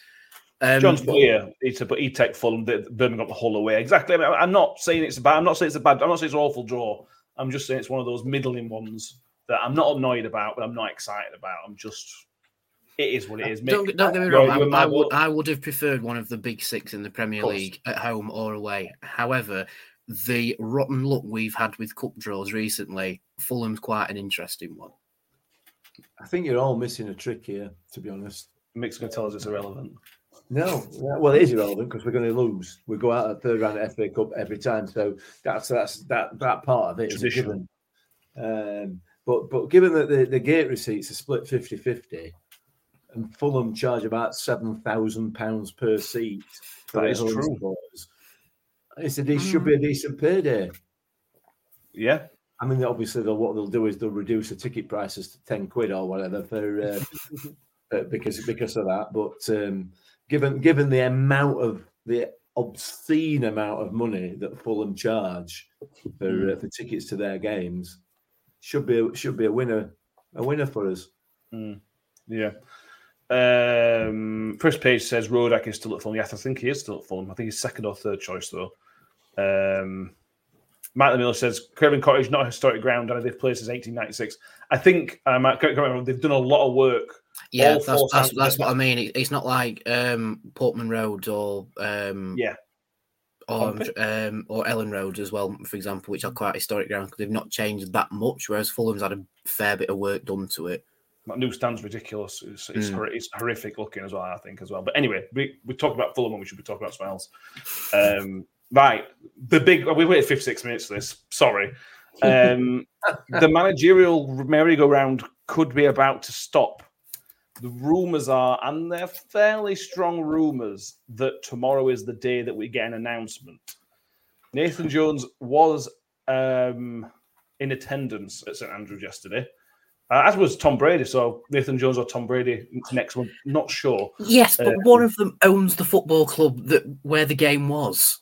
Um, John's put here, he'd, but he'd take Fulham, the- Birmingham the whole away. Exactly. I mean, I'm not saying it's bad. I'm not saying it's a bad. I'm not saying it's an awful draw. I'm just saying it's one of those middling ones that I'm not annoyed about, but I'm not excited about. I'm just. It is what it is. don't, don't get me wrong. you're I, I would. I would have preferred one of the big six in the Premier. League at home or away. However, the rotten luck we've had with cup draws recently, Fulham's quite an interesting one. I think you're all missing a trick here, to be honest. Mick's going to tell us it's irrelevant. No, well, it is irrelevant because we're going to lose. We go out at third round of FA Cup every time, so that's that's that that part of it is a Tradition. given. Um, but but given that the, the gate receipts are split 50-50 and Fulham charge about seven thousand pounds per seat for That their is home true. supporters, it's a, it should be a decent payday. Yeah. I mean, obviously, they'll, what they'll do is they'll reduce the ticket prices to ten quid or whatever for uh, uh, because because of that. But um, given given the amount of the obscene amount of money that Fulham charge for uh, for tickets to their games, should be a, should be a winner a winner for us. Mm. Yeah. Um, first page says Rodak is still at Fulham. Yes, I think he is still at Fulham. I think he's second or third choice though. Um, Matt Miller says Craven Cottage not a historic ground, and they've played since 1896. I think um, they've done a lot of work. Yeah, All that's that's, that's what I mean. It, it's not like um, Portman Road or um, Yeah. or um, or Elland Road as well, for example, which are quite historic grounds because they've not changed that much. Whereas Fulham's had a fair bit of work done to it. That new stand's ridiculous. It's, it's, Mm. hor- it's horrific looking as well, I think, as well. But anyway, we, we talk about Fulham and we should be talking about something else. Um, right. The big, we waited 56 minutes for this. Sorry. Um, the managerial merry-go-round could be about to stop. The rumours are, and they're fairly strong rumours, that tomorrow is the day that we get an announcement. Nathan Jones was um, in attendance at St Andrews yesterday. Uh, as was Tom Brady. So Nathan Jones or Tom Brady next month, not sure. Yes, but Uh, one of them owns the football club that where the game was.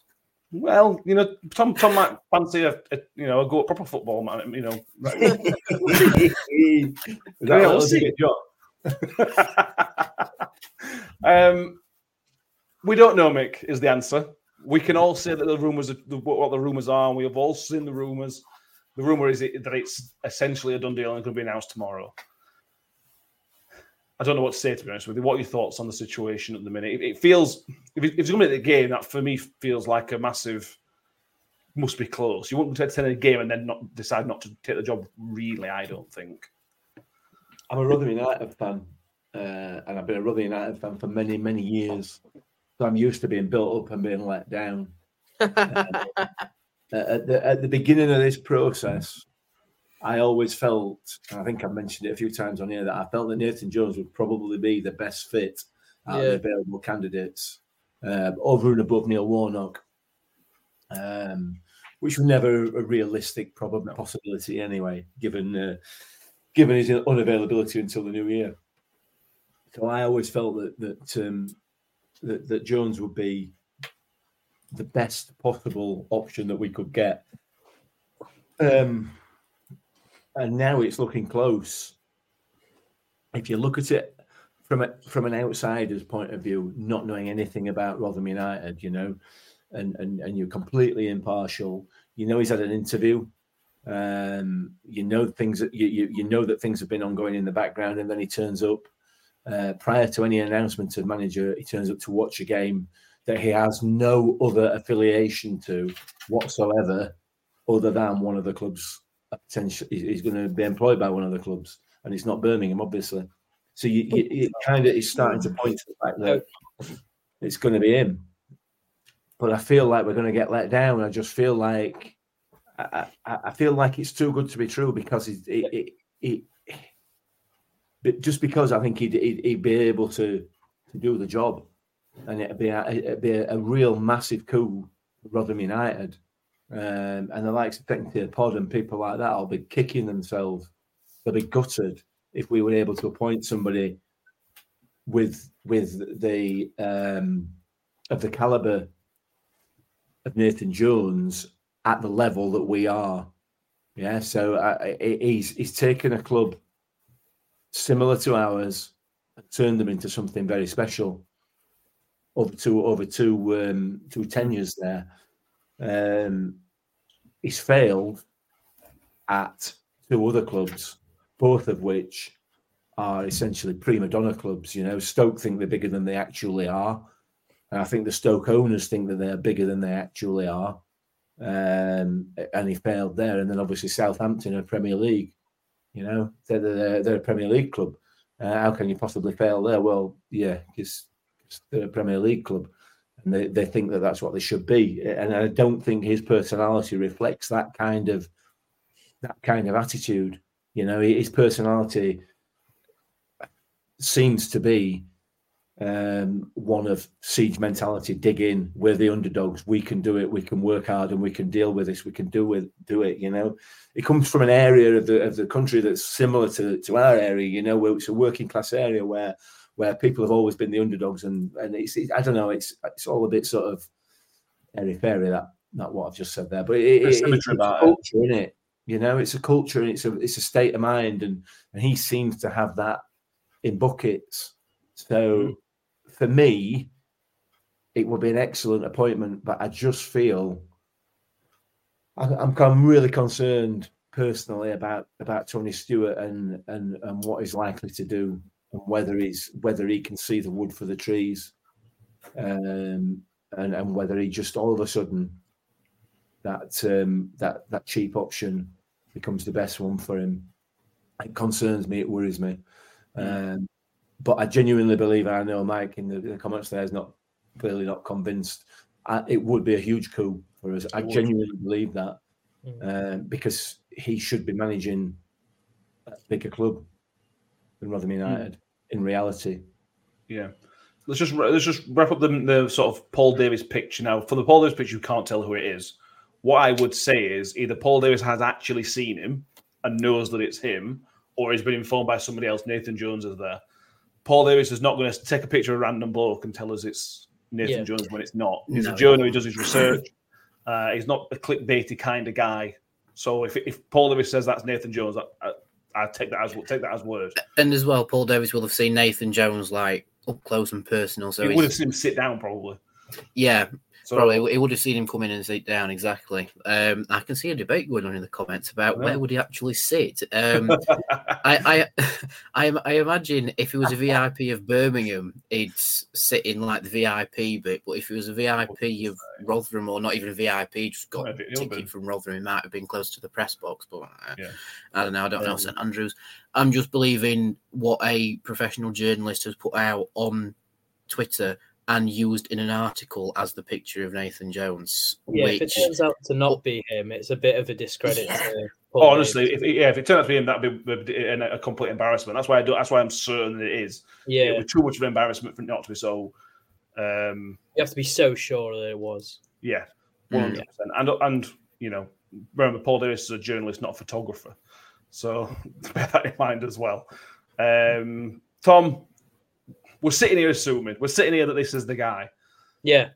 Well, you know, Tom Tom might fancy a, a you know a go at proper football, man. You know, Is that Yeah, a we'll little see. Um, we don't know, Mick. Is the answer. We can all say that the rumors, are, what the rumors are, and we have all seen the rumors. The rumor is that it's essentially a done deal and going to be announced tomorrow. I don't know what to say to be honest with you. What are your thoughts on the situation at the minute? It, feels if, if it's going to be the game, that for me feels like a massive must be close. You wouldn't attend a game and then not decide not to take the job. Really, I don't think. I'm a Rotherham United fan, uh, and I've been a Rotherham United fan for many, many years. So I'm used to being built up and being let down. uh, at, the, at the beginning of this process, I always felt, and I think I've mentioned it a few times on here, that I felt that Nathan Jones would probably be the best fit out of the available candidates um, over and above Neil Warnock, um, which was never a realistic probable possibility anyway, given uh, given his unavailability until the new year. So I always felt that that um, that, that Jones would be the best possible option that we could get. Um, and now it's looking close. If you look at it from a, from an outsider's point of view, not knowing anything about Rotherham United, you know, and and and you're completely impartial. You know he's had an interview. Um, you know things that you, you you know that things have been ongoing in the background, and then he turns up uh, prior to any announcement of manager. He turns up to watch a game that he has no other affiliation to whatsoever, other than one of the clubs. Potentially, he's going to be employed by one of the clubs, and it's not Birmingham, obviously. So you, you it kind of is starting to point to the fact that it's going to be him. But I feel like we're going to get let down. I just feel like I, I, I feel like it's too good to be true because it, it, it, it just because I think he'd, he'd, he'd be able to, to do the job, and it'd be a, it'd be a, real massive coup for Rotherham United, um, and the likes of Technically Pod and people like that will be kicking themselves. They'll be gutted if we were able to appoint somebody with with the um, of the caliber of Nathan Jones at the level that we are. Yeah, so uh, he's he's taken a club similar to ours and turned them into something very special over two over two um, two tenures there. Um, he's failed at two other clubs, both of which are essentially prima donna clubs. You know, Stoke think they're bigger than they actually are. And I think the Stoke owners think that they're bigger than they actually are. Um, and he failed there. And then obviously Southampton are Premier League. You know, they're, they're, they're a Premier League club. Uh, how can you possibly fail there? Well, yeah, because they're a Premier League club. And they, they think that that's what they should be. And I don't think his personality reflects that kind of that kind of attitude. You know, his personality seems to be um, one of siege mentality. Dig in. We're the underdogs. We can do it. We can work hard, and we can deal with this. We can do with do it. You know, it comes from an area of the of the country that's similar to to our area. You know, where it's a working class area where where people have always been the underdogs, and and it's, it, I don't know. It's it's all a bit sort of airy fairy that not what I've just said there, but it, it, it's a about it. culture, in it. You know, it's a culture and it's a it's a state of mind, and and he seems to have that in buckets. So for me, it would be an excellent appointment, but I just feel I'm I'm really concerned personally about about Tony Stewart and and and what he's likely to do and whether he's whether he can see the wood for the trees, um, and and whether he just all of a sudden that um, that that cheap option becomes the best one for him. It concerns me. It worries me. Um, but I genuinely believe, and I know Mike in the, the comments there is not clearly not convinced. I, it would be a huge coup for us. I genuinely believe that um, because he should be managing a bigger club than Rotherham United in reality. Yeah. Let's just let's just wrap up the, the sort of Paul Davis picture now. For the Paul Davis picture, you can't tell who it is. What I would say is either Paul Davis has actually seen him and knows that it's him, or he's been informed by somebody else. Nathan Jones is there. Paul Davis is not going to take a picture of a random bloke and tell us it's Nathan Yeah. Jones when it's not. He's No. a journalist who does his research. Uh, he's not a clickbaity kind of guy. So if, if Paul Davis says that's Nathan Jones, I, I, I take that as take that as word. And as well, Paul Davis will have seen Nathan Jones like up close and personal. So he would have seen him sit down probably. yeah, So Probably he would have seen him come in and sit down exactly. Um, I can see a debate going on in the comments about know. where would he actually sit. Um, I, I, I, I imagine if he was a VIP of Birmingham, he'd sit in like the VIP bit. But if he was a VIP of Rotherham, or not even a VIP, just got a ticket from Rotherham, he might have been close to the press box. But uh, Yeah. I don't know. I don't know Um, St Andrews. I'm just believing what a professional journalist has put out on Twitter and used in an article as the picture of Nathan Jones. Yeah, if it which turns out to not be him, it's a bit of a discredit. To Oh, honestly, if, yeah, if it turns out to be him, that'd be be a, a complete embarrassment. That's why I do. That's why I'm certain that it is. yeah, It was too much of an embarrassment for not to be so. Um, you have to be so sure that it was. yeah, Mm. hundred percent. And and you know, remember Paul Davis is a journalist, not a photographer, so bear that in mind as well. Um, Tom, we're sitting here assuming we're sitting here that this is the guy. Yeah,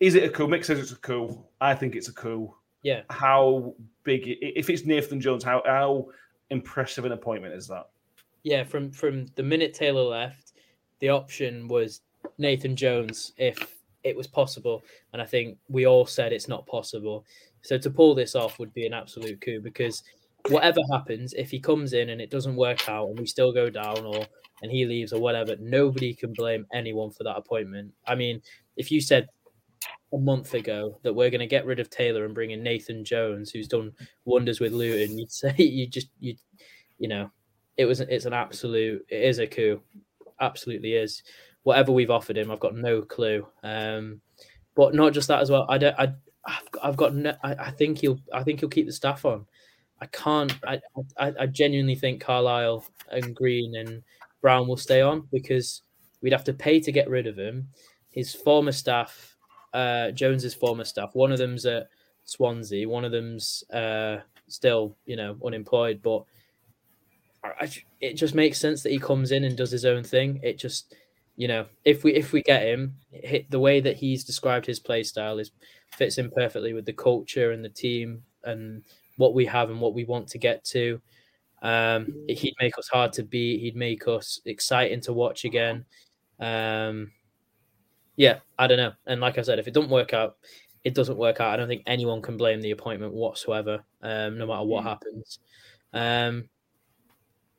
Is it a coup? Mick says it's a coup. I think it's a coup. yeah. How big? If it's Nathan Jones, how how impressive an appointment is that? Yeah, from from the minute Taylor left, the option was Nathan Jones if it was possible, and I think we all said it's not possible. So to pull this off would be an absolute coup because whatever happens, if he comes in and it doesn't work out and we still go down or and he leaves or whatever, nobody can blame anyone for that appointment. I mean, if you said a month ago that we're going to get rid of Taylor and bring in Nathan Jones, who's done wonders with Luton, you'd say you just you you know it was it's an absolute it is a coup. Absolutely is. Whatever we've offered him i've got no clue. Um but not just that as well i don't i i've got, I've got no, I, I think he'll i think he'll keep the staff on. I can't I, I i genuinely think carlisle and green and brown will stay on because we'd have to pay to get rid of him his former staff uh jones's former staff one of them's at swansea one of them's uh still you know unemployed but I, it just makes sense that he comes in and does his own thing. It just, you know, if we if we get him, hit the way that he's described his play style is fits in perfectly with the culture and the team and what we have and what we want to get to. Um, he'd make us hard to beat. He'd make us exciting to watch again. Um, yeah, I don't know. And like I said, if it doesn't work out, it doesn't work out. I don't think anyone can blame the appointment whatsoever, um, no matter what happens. Um,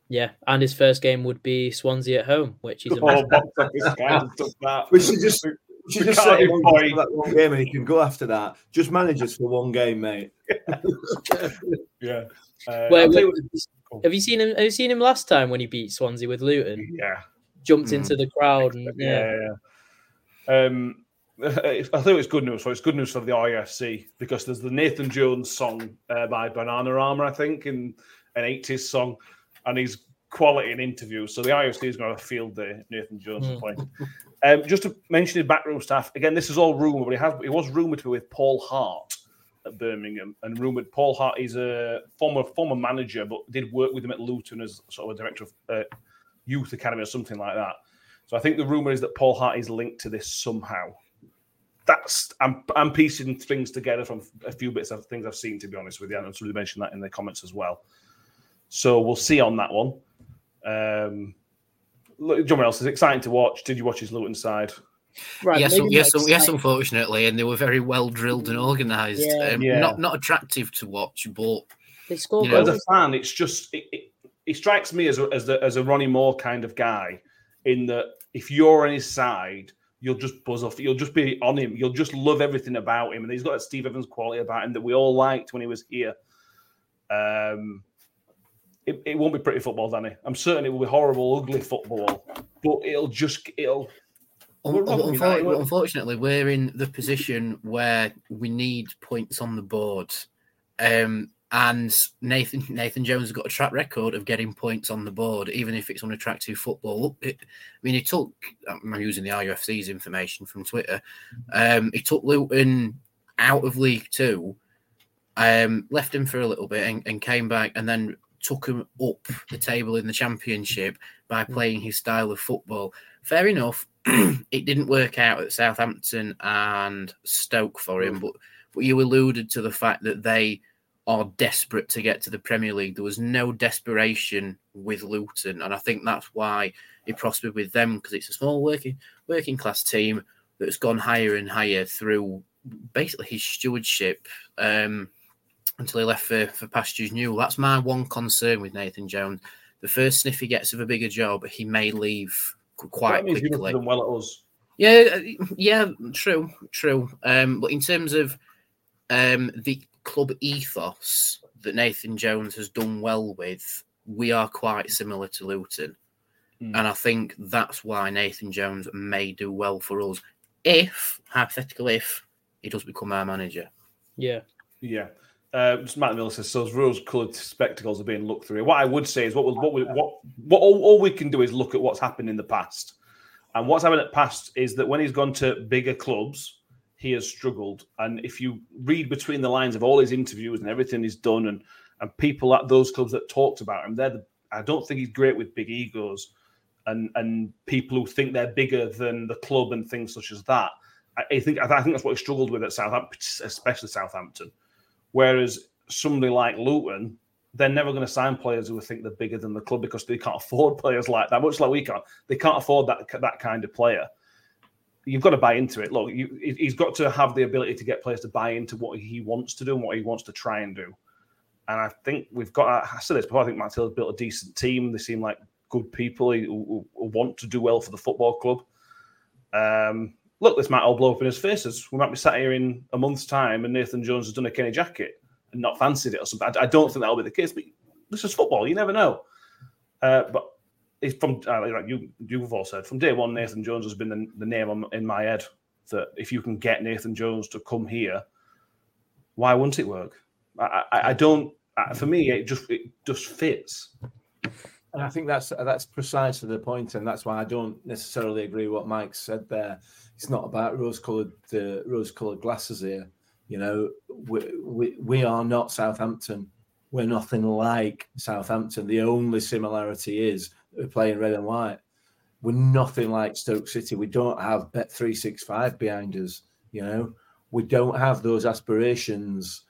yeah, and his first game would be Swansea at home, which he's a Oh, massive- box office guys and stuff like that. We should just we should The just say Cardiff for that one game and he can go after that. Just manage us for one game, mate. Yeah. Uh, Where- I'll tell you where- what- have you seen him? Have you seen him last time when he beat Swansea with Luton? yeah. Jumped Mm. into the crowd and yeah, Yeah, yeah. Um, I think it's good news. So it's good news for the IFC because there's the Nathan Jones song uh, by Bananarama, I think, in an 80s song, and he's quality in interviews. So the IFC is going to field day. Nathan Jones Mm. point. Um, just to mention his backroom staff again. This is all rumor, but he has. He was rumored to be with Paul Hart at Birmingham, and rumored Paul Hart is a former former manager, but did work with him at Luton as sort of a director of uh, youth academy or something like that. So I think the rumor is that Paul Hart is linked to this somehow. That's I'm I'm piecing things together from a few bits of things I've seen. To be honest with you, and somebody mentioned that in the comments as well. So we'll see on that one. Um, look, John else is exciting to watch. Did you watch his Luton side? Right. yes, yes, not yes. Unfortunately, and they were very well drilled and organised. Yeah. Um, Yeah. Not not attractive to watch, but They scored You know, As a fan, it's just it, it, it strikes me as a, as a, as a Ronnie Moore kind of guy. In that, if you're on his side, you'll just buzz off. You'll just be on him. You'll just love everything about him, and he's got a Steve Evans quality about him that we all liked when he was here. Um, it, it won't be pretty football, Danny. I'm certain it will be horrible, ugly football, but it'll just it'll. Un- We're wrong un- with that, unfor- weren't we? unfortunately, we're in the position where we need points on the board. Um, and Nathan Nathan Jones has got a track record of getting points on the board, even if it's unattractive football. It, I mean, he took. I'm using the RUFC's information from Twitter. Um, he took Luton out of League Two, um, left him for a little bit, and, and came back, and then took him up the table in the Championship by playing his style of football. Fair enough. it didn't work out at Southampton and Stoke for him, but but you alluded to the fact that they are desperate to get to the Premier League. There was no desperation with Luton, and I think that's why he prospered with them because it's a small working working class team that's gone higher and higher through basically his stewardship um, until he left for, for pastures new. That's my one concern with Nathan Jones. The first sniff he gets of a bigger job, he may leave quite that means quickly. well at us. Yeah, uh, yeah, true, true. Um, but in terms of um, the club ethos that Nathan Jones has done well with, we are quite similar to Luton. Mm. And I think that's why Nathan Jones may do well for us if, hypothetically, if he does become our manager. Yeah. Yeah. Uh, just Matt Miller says so. Those rose-coloured spectacles are being looked through. What I would say is, what we, what what what all, all we can do is look at what's happened in the past, and what's happened in the past is that when he's gone to bigger clubs, he has struggled. And if you read between the lines of all his interviews and everything he's done, and and people at those clubs that talked about him, they're the, I don't think he's great with big egos, and and people who think they're bigger than the club and things such as that. I, I think I think that's what he struggled with at Southampton, especially Southampton. Whereas somebody like Luton, they're never going to sign players who think they're bigger than the club because they can't afford players like that. Much like we can't, they can't afford that that kind of player. You've got to buy into it. Look, you, he's got to have the ability to get players to buy into what he wants to do and what he wants to try and do. And I think we've got. I said this before. I think Matt built a decent team. They seem like good people who, who want to do well for the football club. Um, look, this might all blow up in his faces. We might be sat here in a month's time and Nathan Jones has done a Kenny Jackett and not fancied it or something. I, I don't think that'll be the case, but this is football. You never know. Uh, but it's from uh, like you, you've all said from day one, Nathan Jones has been the, the name on, in my head. That if you can get Nathan Jones to come here, why wouldn't it work? I, I, I don't. For me, it just it just fits. And I think that's that's precisely the point, and that's why I don't necessarily agree what Mike said there. It's not about rose-coloured uh, rose-coloured glasses here. You know, we, we we are not Southampton. We're nothing like Southampton. The only similarity is we're playing red and white. We're nothing like Stoke City. We don't have Bet three six five behind us. You know, we don't have those aspirations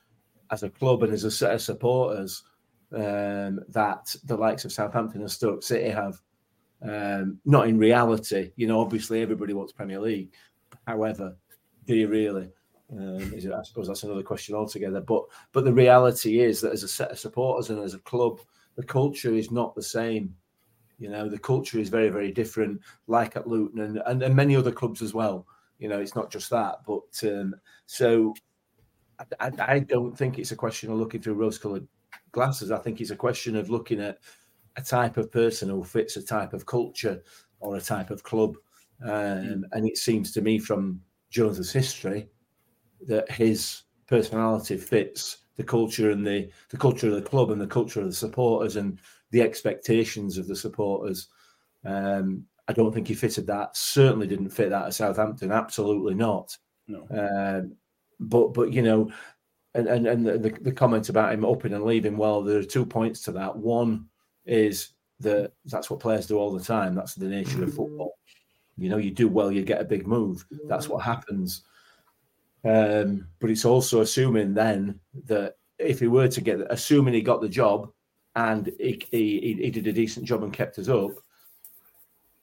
as a club and as a set of supporters um, that the likes of Southampton and Stoke City have. Um, not in reality, you know. Obviously, everybody wants Premier League. However, do you really? Um, is it, I suppose that's another question altogether. But but the reality is that as a set of supporters and as a club, the culture is not the same. You know, the culture is very very different. Like at Luton and and, and many other clubs as well. You know, it's not just that. But um, so I, I, don't think it's a question of looking through rose-coloured glasses. I think it's a question of looking at a type of person who fits a type of culture or a type of club. Um, and it seems to me from Jones's history that his personality fits the culture and the, the culture of the club and the culture of the supporters and the expectations of the supporters. Um, I don't think he fitted that. Certainly didn't fit that at Southampton. Absolutely not. No. Um, but but you know, and and, and the, the, the comment about him upping and leaving. Well, there are two points to that. One is that that's what players do all the time. That's the nature of football. You know, you do well, you get a big move. That's what happens. Um, but it's also assuming then that if he were to get, assuming he got the job and he, he, he did a decent job and kept us up,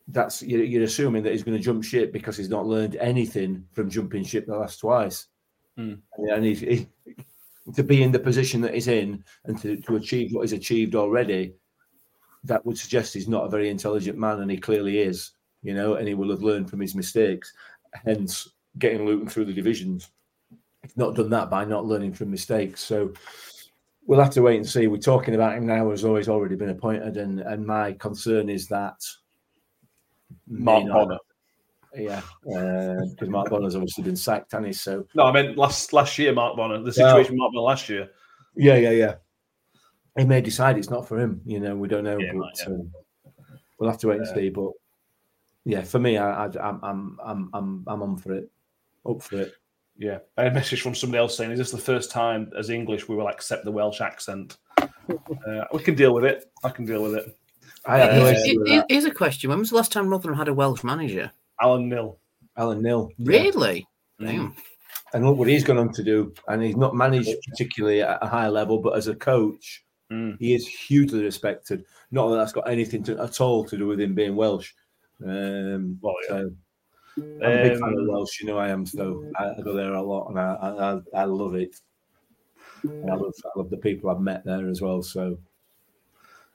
that's you're, you're assuming that he's going to jump ship because he's not learned anything from jumping ship the last twice. Mm. And he's, he, to be in the position that he's in and to, to achieve what he's achieved already, that would suggest he's not a very intelligent man, and he clearly is, you know, and he will have learned from his mistakes. Hence, getting Luton through the divisions. He's not done that by not learning from mistakes. So we'll have to wait and see. We're talking about him now as always already been appointed, and, and my concern is that Mark not- Bonner. Yeah, uh, because Mark Bonner's obviously been sacked, and he's so No, I meant last last year, Mark Bonner. The situation with Mark Bonner last year. Yeah, yeah, yeah. He may decide it's not for him. You know, we don't know. Yeah, but yeah. um, we'll have to wait and see. But yeah, for me, I, I, I'm, I'm, I'm, I'm, I'm on for it. Up for it. Yeah, I had a message from somebody else saying, "Is this the first time as English we will accept the Welsh accent?" uh, we can deal with it. I can deal with it. I have no Uh, issue with Here- that. Here's a question: When was the last time Rotherham had a Welsh manager? Alan Knill. Alan Knill. Really? Mm. Damn. And look what he's gone on to do. And he's not managed particularly at a high level, but as a coach, Mm. he is hugely respected. Not that that's got anything to, at all to do with him being Welsh. Um, Well, yeah. so, I'm a big fan of Um, Welsh. You know I am, so I, I go there a lot, and I I, I, love it. I love I love the people I've met there as well. So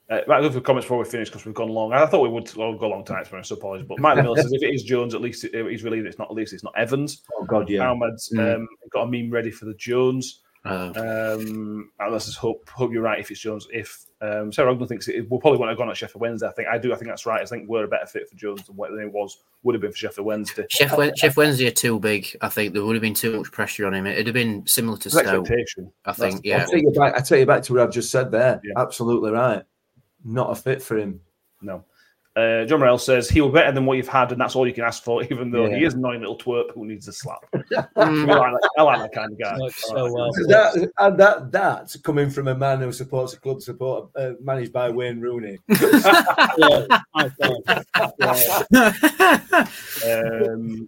Uh, right, look for comments before we finish because we've gone long. I thought we would go a long time, so I apologize. But Mike Miller says if it is Jones, at least it, he's relieved it's not at least it's not Evans. oh god, yeah. Ahmed's Mm. um, got a meme ready for the Jones. Uh, Um, and let's just hope hope you're right if it's Jones. If um, Sarah Ogden thinks it, we'll probably want to have gone at Sheffield Wednesday. I think I do. I think that's right. I think we're a better fit for Jones than what it was would have been for Sheffield Wednesday. Chef, Chef Wednesday are too big. I think there would have been too much pressure on him. It'd have been similar to Stoke. expectation. I think, That's- yeah. I take you back. I take you back to what I've just said there. Yeah. Absolutely right. Not a fit for him. No. Uh, John Morel says he will better than what you've had, and that's all you can ask for. Even though he is a annoying little twerp who needs a slap. I, like that, I like that kind of guy. Like so well. That and that that coming from a man who supports a club support uh, managed by Wayne Rooney. Yeah. Yeah. Um,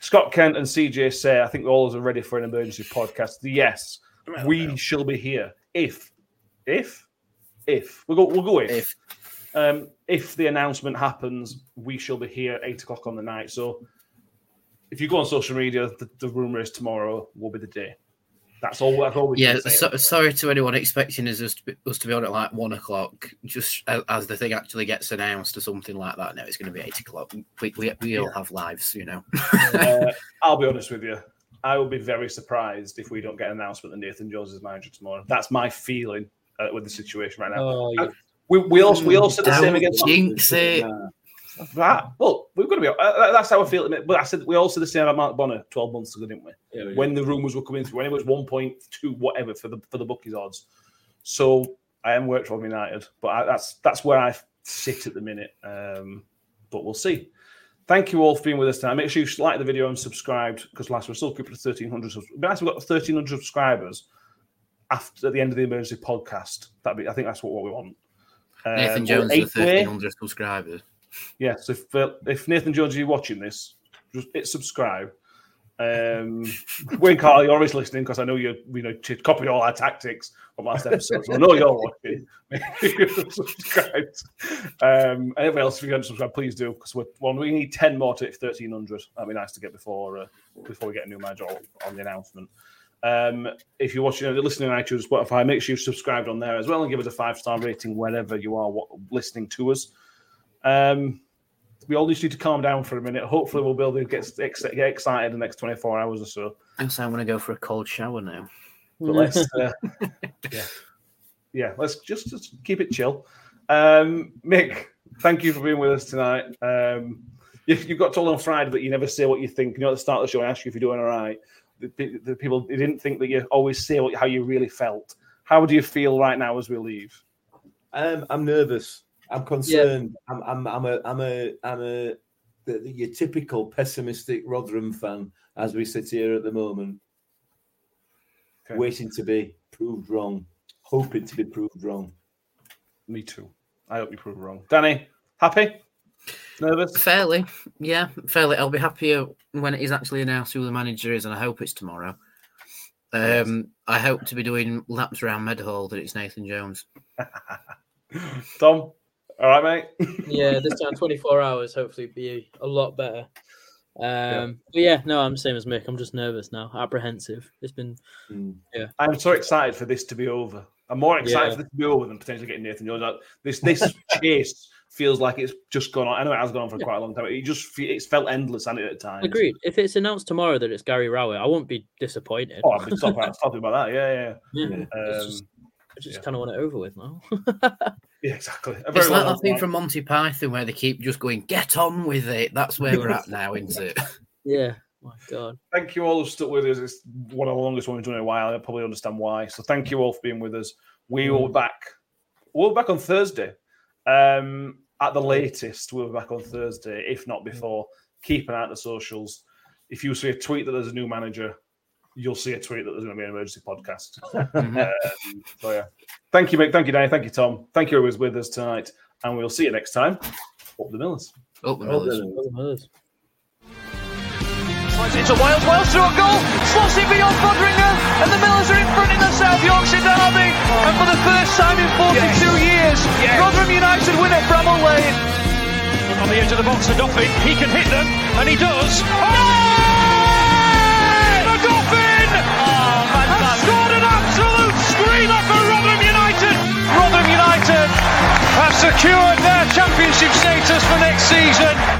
Scott Kent and CJ say, I think all of us are ready for an emergency podcast. Yes, we shall be here if, if, if we'll go, we'll go if. If Um, if the announcement happens, we shall be here at eight o'clock on the night. So if you go on social media, the, the rumor is tomorrow will be the day. That's all. That's all we yeah, so, sorry to anyone expecting us, us, to be, us to be on at like one o'clock. Just as, as the thing actually gets announced or something like that. No, it's going to be eight o'clock. We, we, we all have lives, you know. uh, I'll be honest with you. I will be very surprised if we don't get an announcement that Nathan Jones is manager tomorrow. That's my feeling uh, with the situation right now. Oh, you- We, we also we also said the same Don't against jinx it. that. Well, we're going to be. Uh, that's how I feel. But I said we all said the same about Mark Bonner twelve months ago, didn't we? When the rumours were coming through, when it was one point two whatever for the for the bookies odds. So I am worked for United, but I, that's that's where I sit at the minute. Um, but we'll see. Thank you all for being with us tonight. Make sure you like the video and subscribed because last we're still keeping to thirteen hundred. We've got thirteen hundred subscribers after at the end of the emergency podcast. That'd be. I think that's what, what we want. Nathan Um, Jones, the thirteen hundred subscribers. Yes, if uh, if Nathan Jones, are you watching this, just hit subscribe. Um, Wayne Carl, you're always listening because I know you you know to copy all our tactics from last episode, so I know you're watching. You're subscribed. Um, and everybody else, if you haven't subscribed, please do because we're well, we need ten more to hit thirteen hundred. That'd be nice to get before uh, before we get a new manager on the announcement. Um, if you're watching, listening on iTunes, Spotify, make sure you've subscribed on there as well and give us a five star rating wherever you are listening to us. Um, we all just need to calm down for a minute. Hopefully, we'll be able to get, ex- get excited in the next 24 hours or so. So I'm going to go for a cold shower now. But let's, uh, yeah, yeah, let's just, just keep it chill. Um, Mick, thank you for being with us tonight. Um, you, you got told on Friday that you never say what you think. You know, at the start of the show, I asked you if you're doing all right. The, the, the people they didn't think that you always say what, how you really felt. How do you feel right now as we leave? Um, I'm nervous. I'm concerned. I'm, I'm, I'm a, I'm a, I'm a, the, the, your typical pessimistic Rotherham fan as we sit here at the moment, Okay. waiting to be proved wrong, hoping to be proved wrong. Me too. I hope you prove wrong. Danny, happy? Nervous? Fairly, yeah, fairly. I'll be happier when it is actually announced who the manager is, and I hope it's tomorrow. Um, I hope to be doing laps around Meadowhall that it's Nathan Jones. Tom, all right, mate. yeah, this time 24 hours, hopefully be a lot better. Um, but yeah, no, I'm the same as Mick. I'm just nervous now, apprehensive. It's been, Mm. yeah, I'm so excited for this to be over. I'm more excited Yeah. for this to be over than potentially getting Nathan Jones out. This this chase feels like it's just gone on. I know it has gone on for quite a long time. It just it's felt endless and at times. agreed. If it's announced tomorrow that it's Gary Rowett, I won't be disappointed. Oh, I've been talking about, that. Yeah, yeah. Yeah, it's Um, just, I just yeah. kind of want it over with now. yeah, exactly. A It's very like well that thing from Monty Python where they keep just going, "Get on with it." That's where we're at now, isn't it? yeah, my God. Thank you all who stuck with us. It's one of the longest ones we've done in a while. I probably understand why. So thank you all for being with us. We will be back. We'll be back on Thursday. Um, at the latest, we'll be back on Thursday, if not before. Keep an eye on the socials. If you see a tweet that there's a new manager, you'll see a tweet that there's going to be an emergency podcast. um, so yeah, thank you, Mick. Thank you, Danny. Thank you, Tom. Thank you, who was with us tonight, and we'll see you next time. Up the Millers. Oh, the Millers. Millers. Slides into Wiles, Wiles through a goal, slots it beyond Foderingham, and the Millers are in front in the South Yorkshire derby. And for the first time in 42 years, Rotherham United win at Bramall Lane. On the edge of the box for Duffy. He can hit them, and he does. Oh! Odoffin has scored an absolute screamer for Rotherham United. Rotherham United have secured their championship status for next season.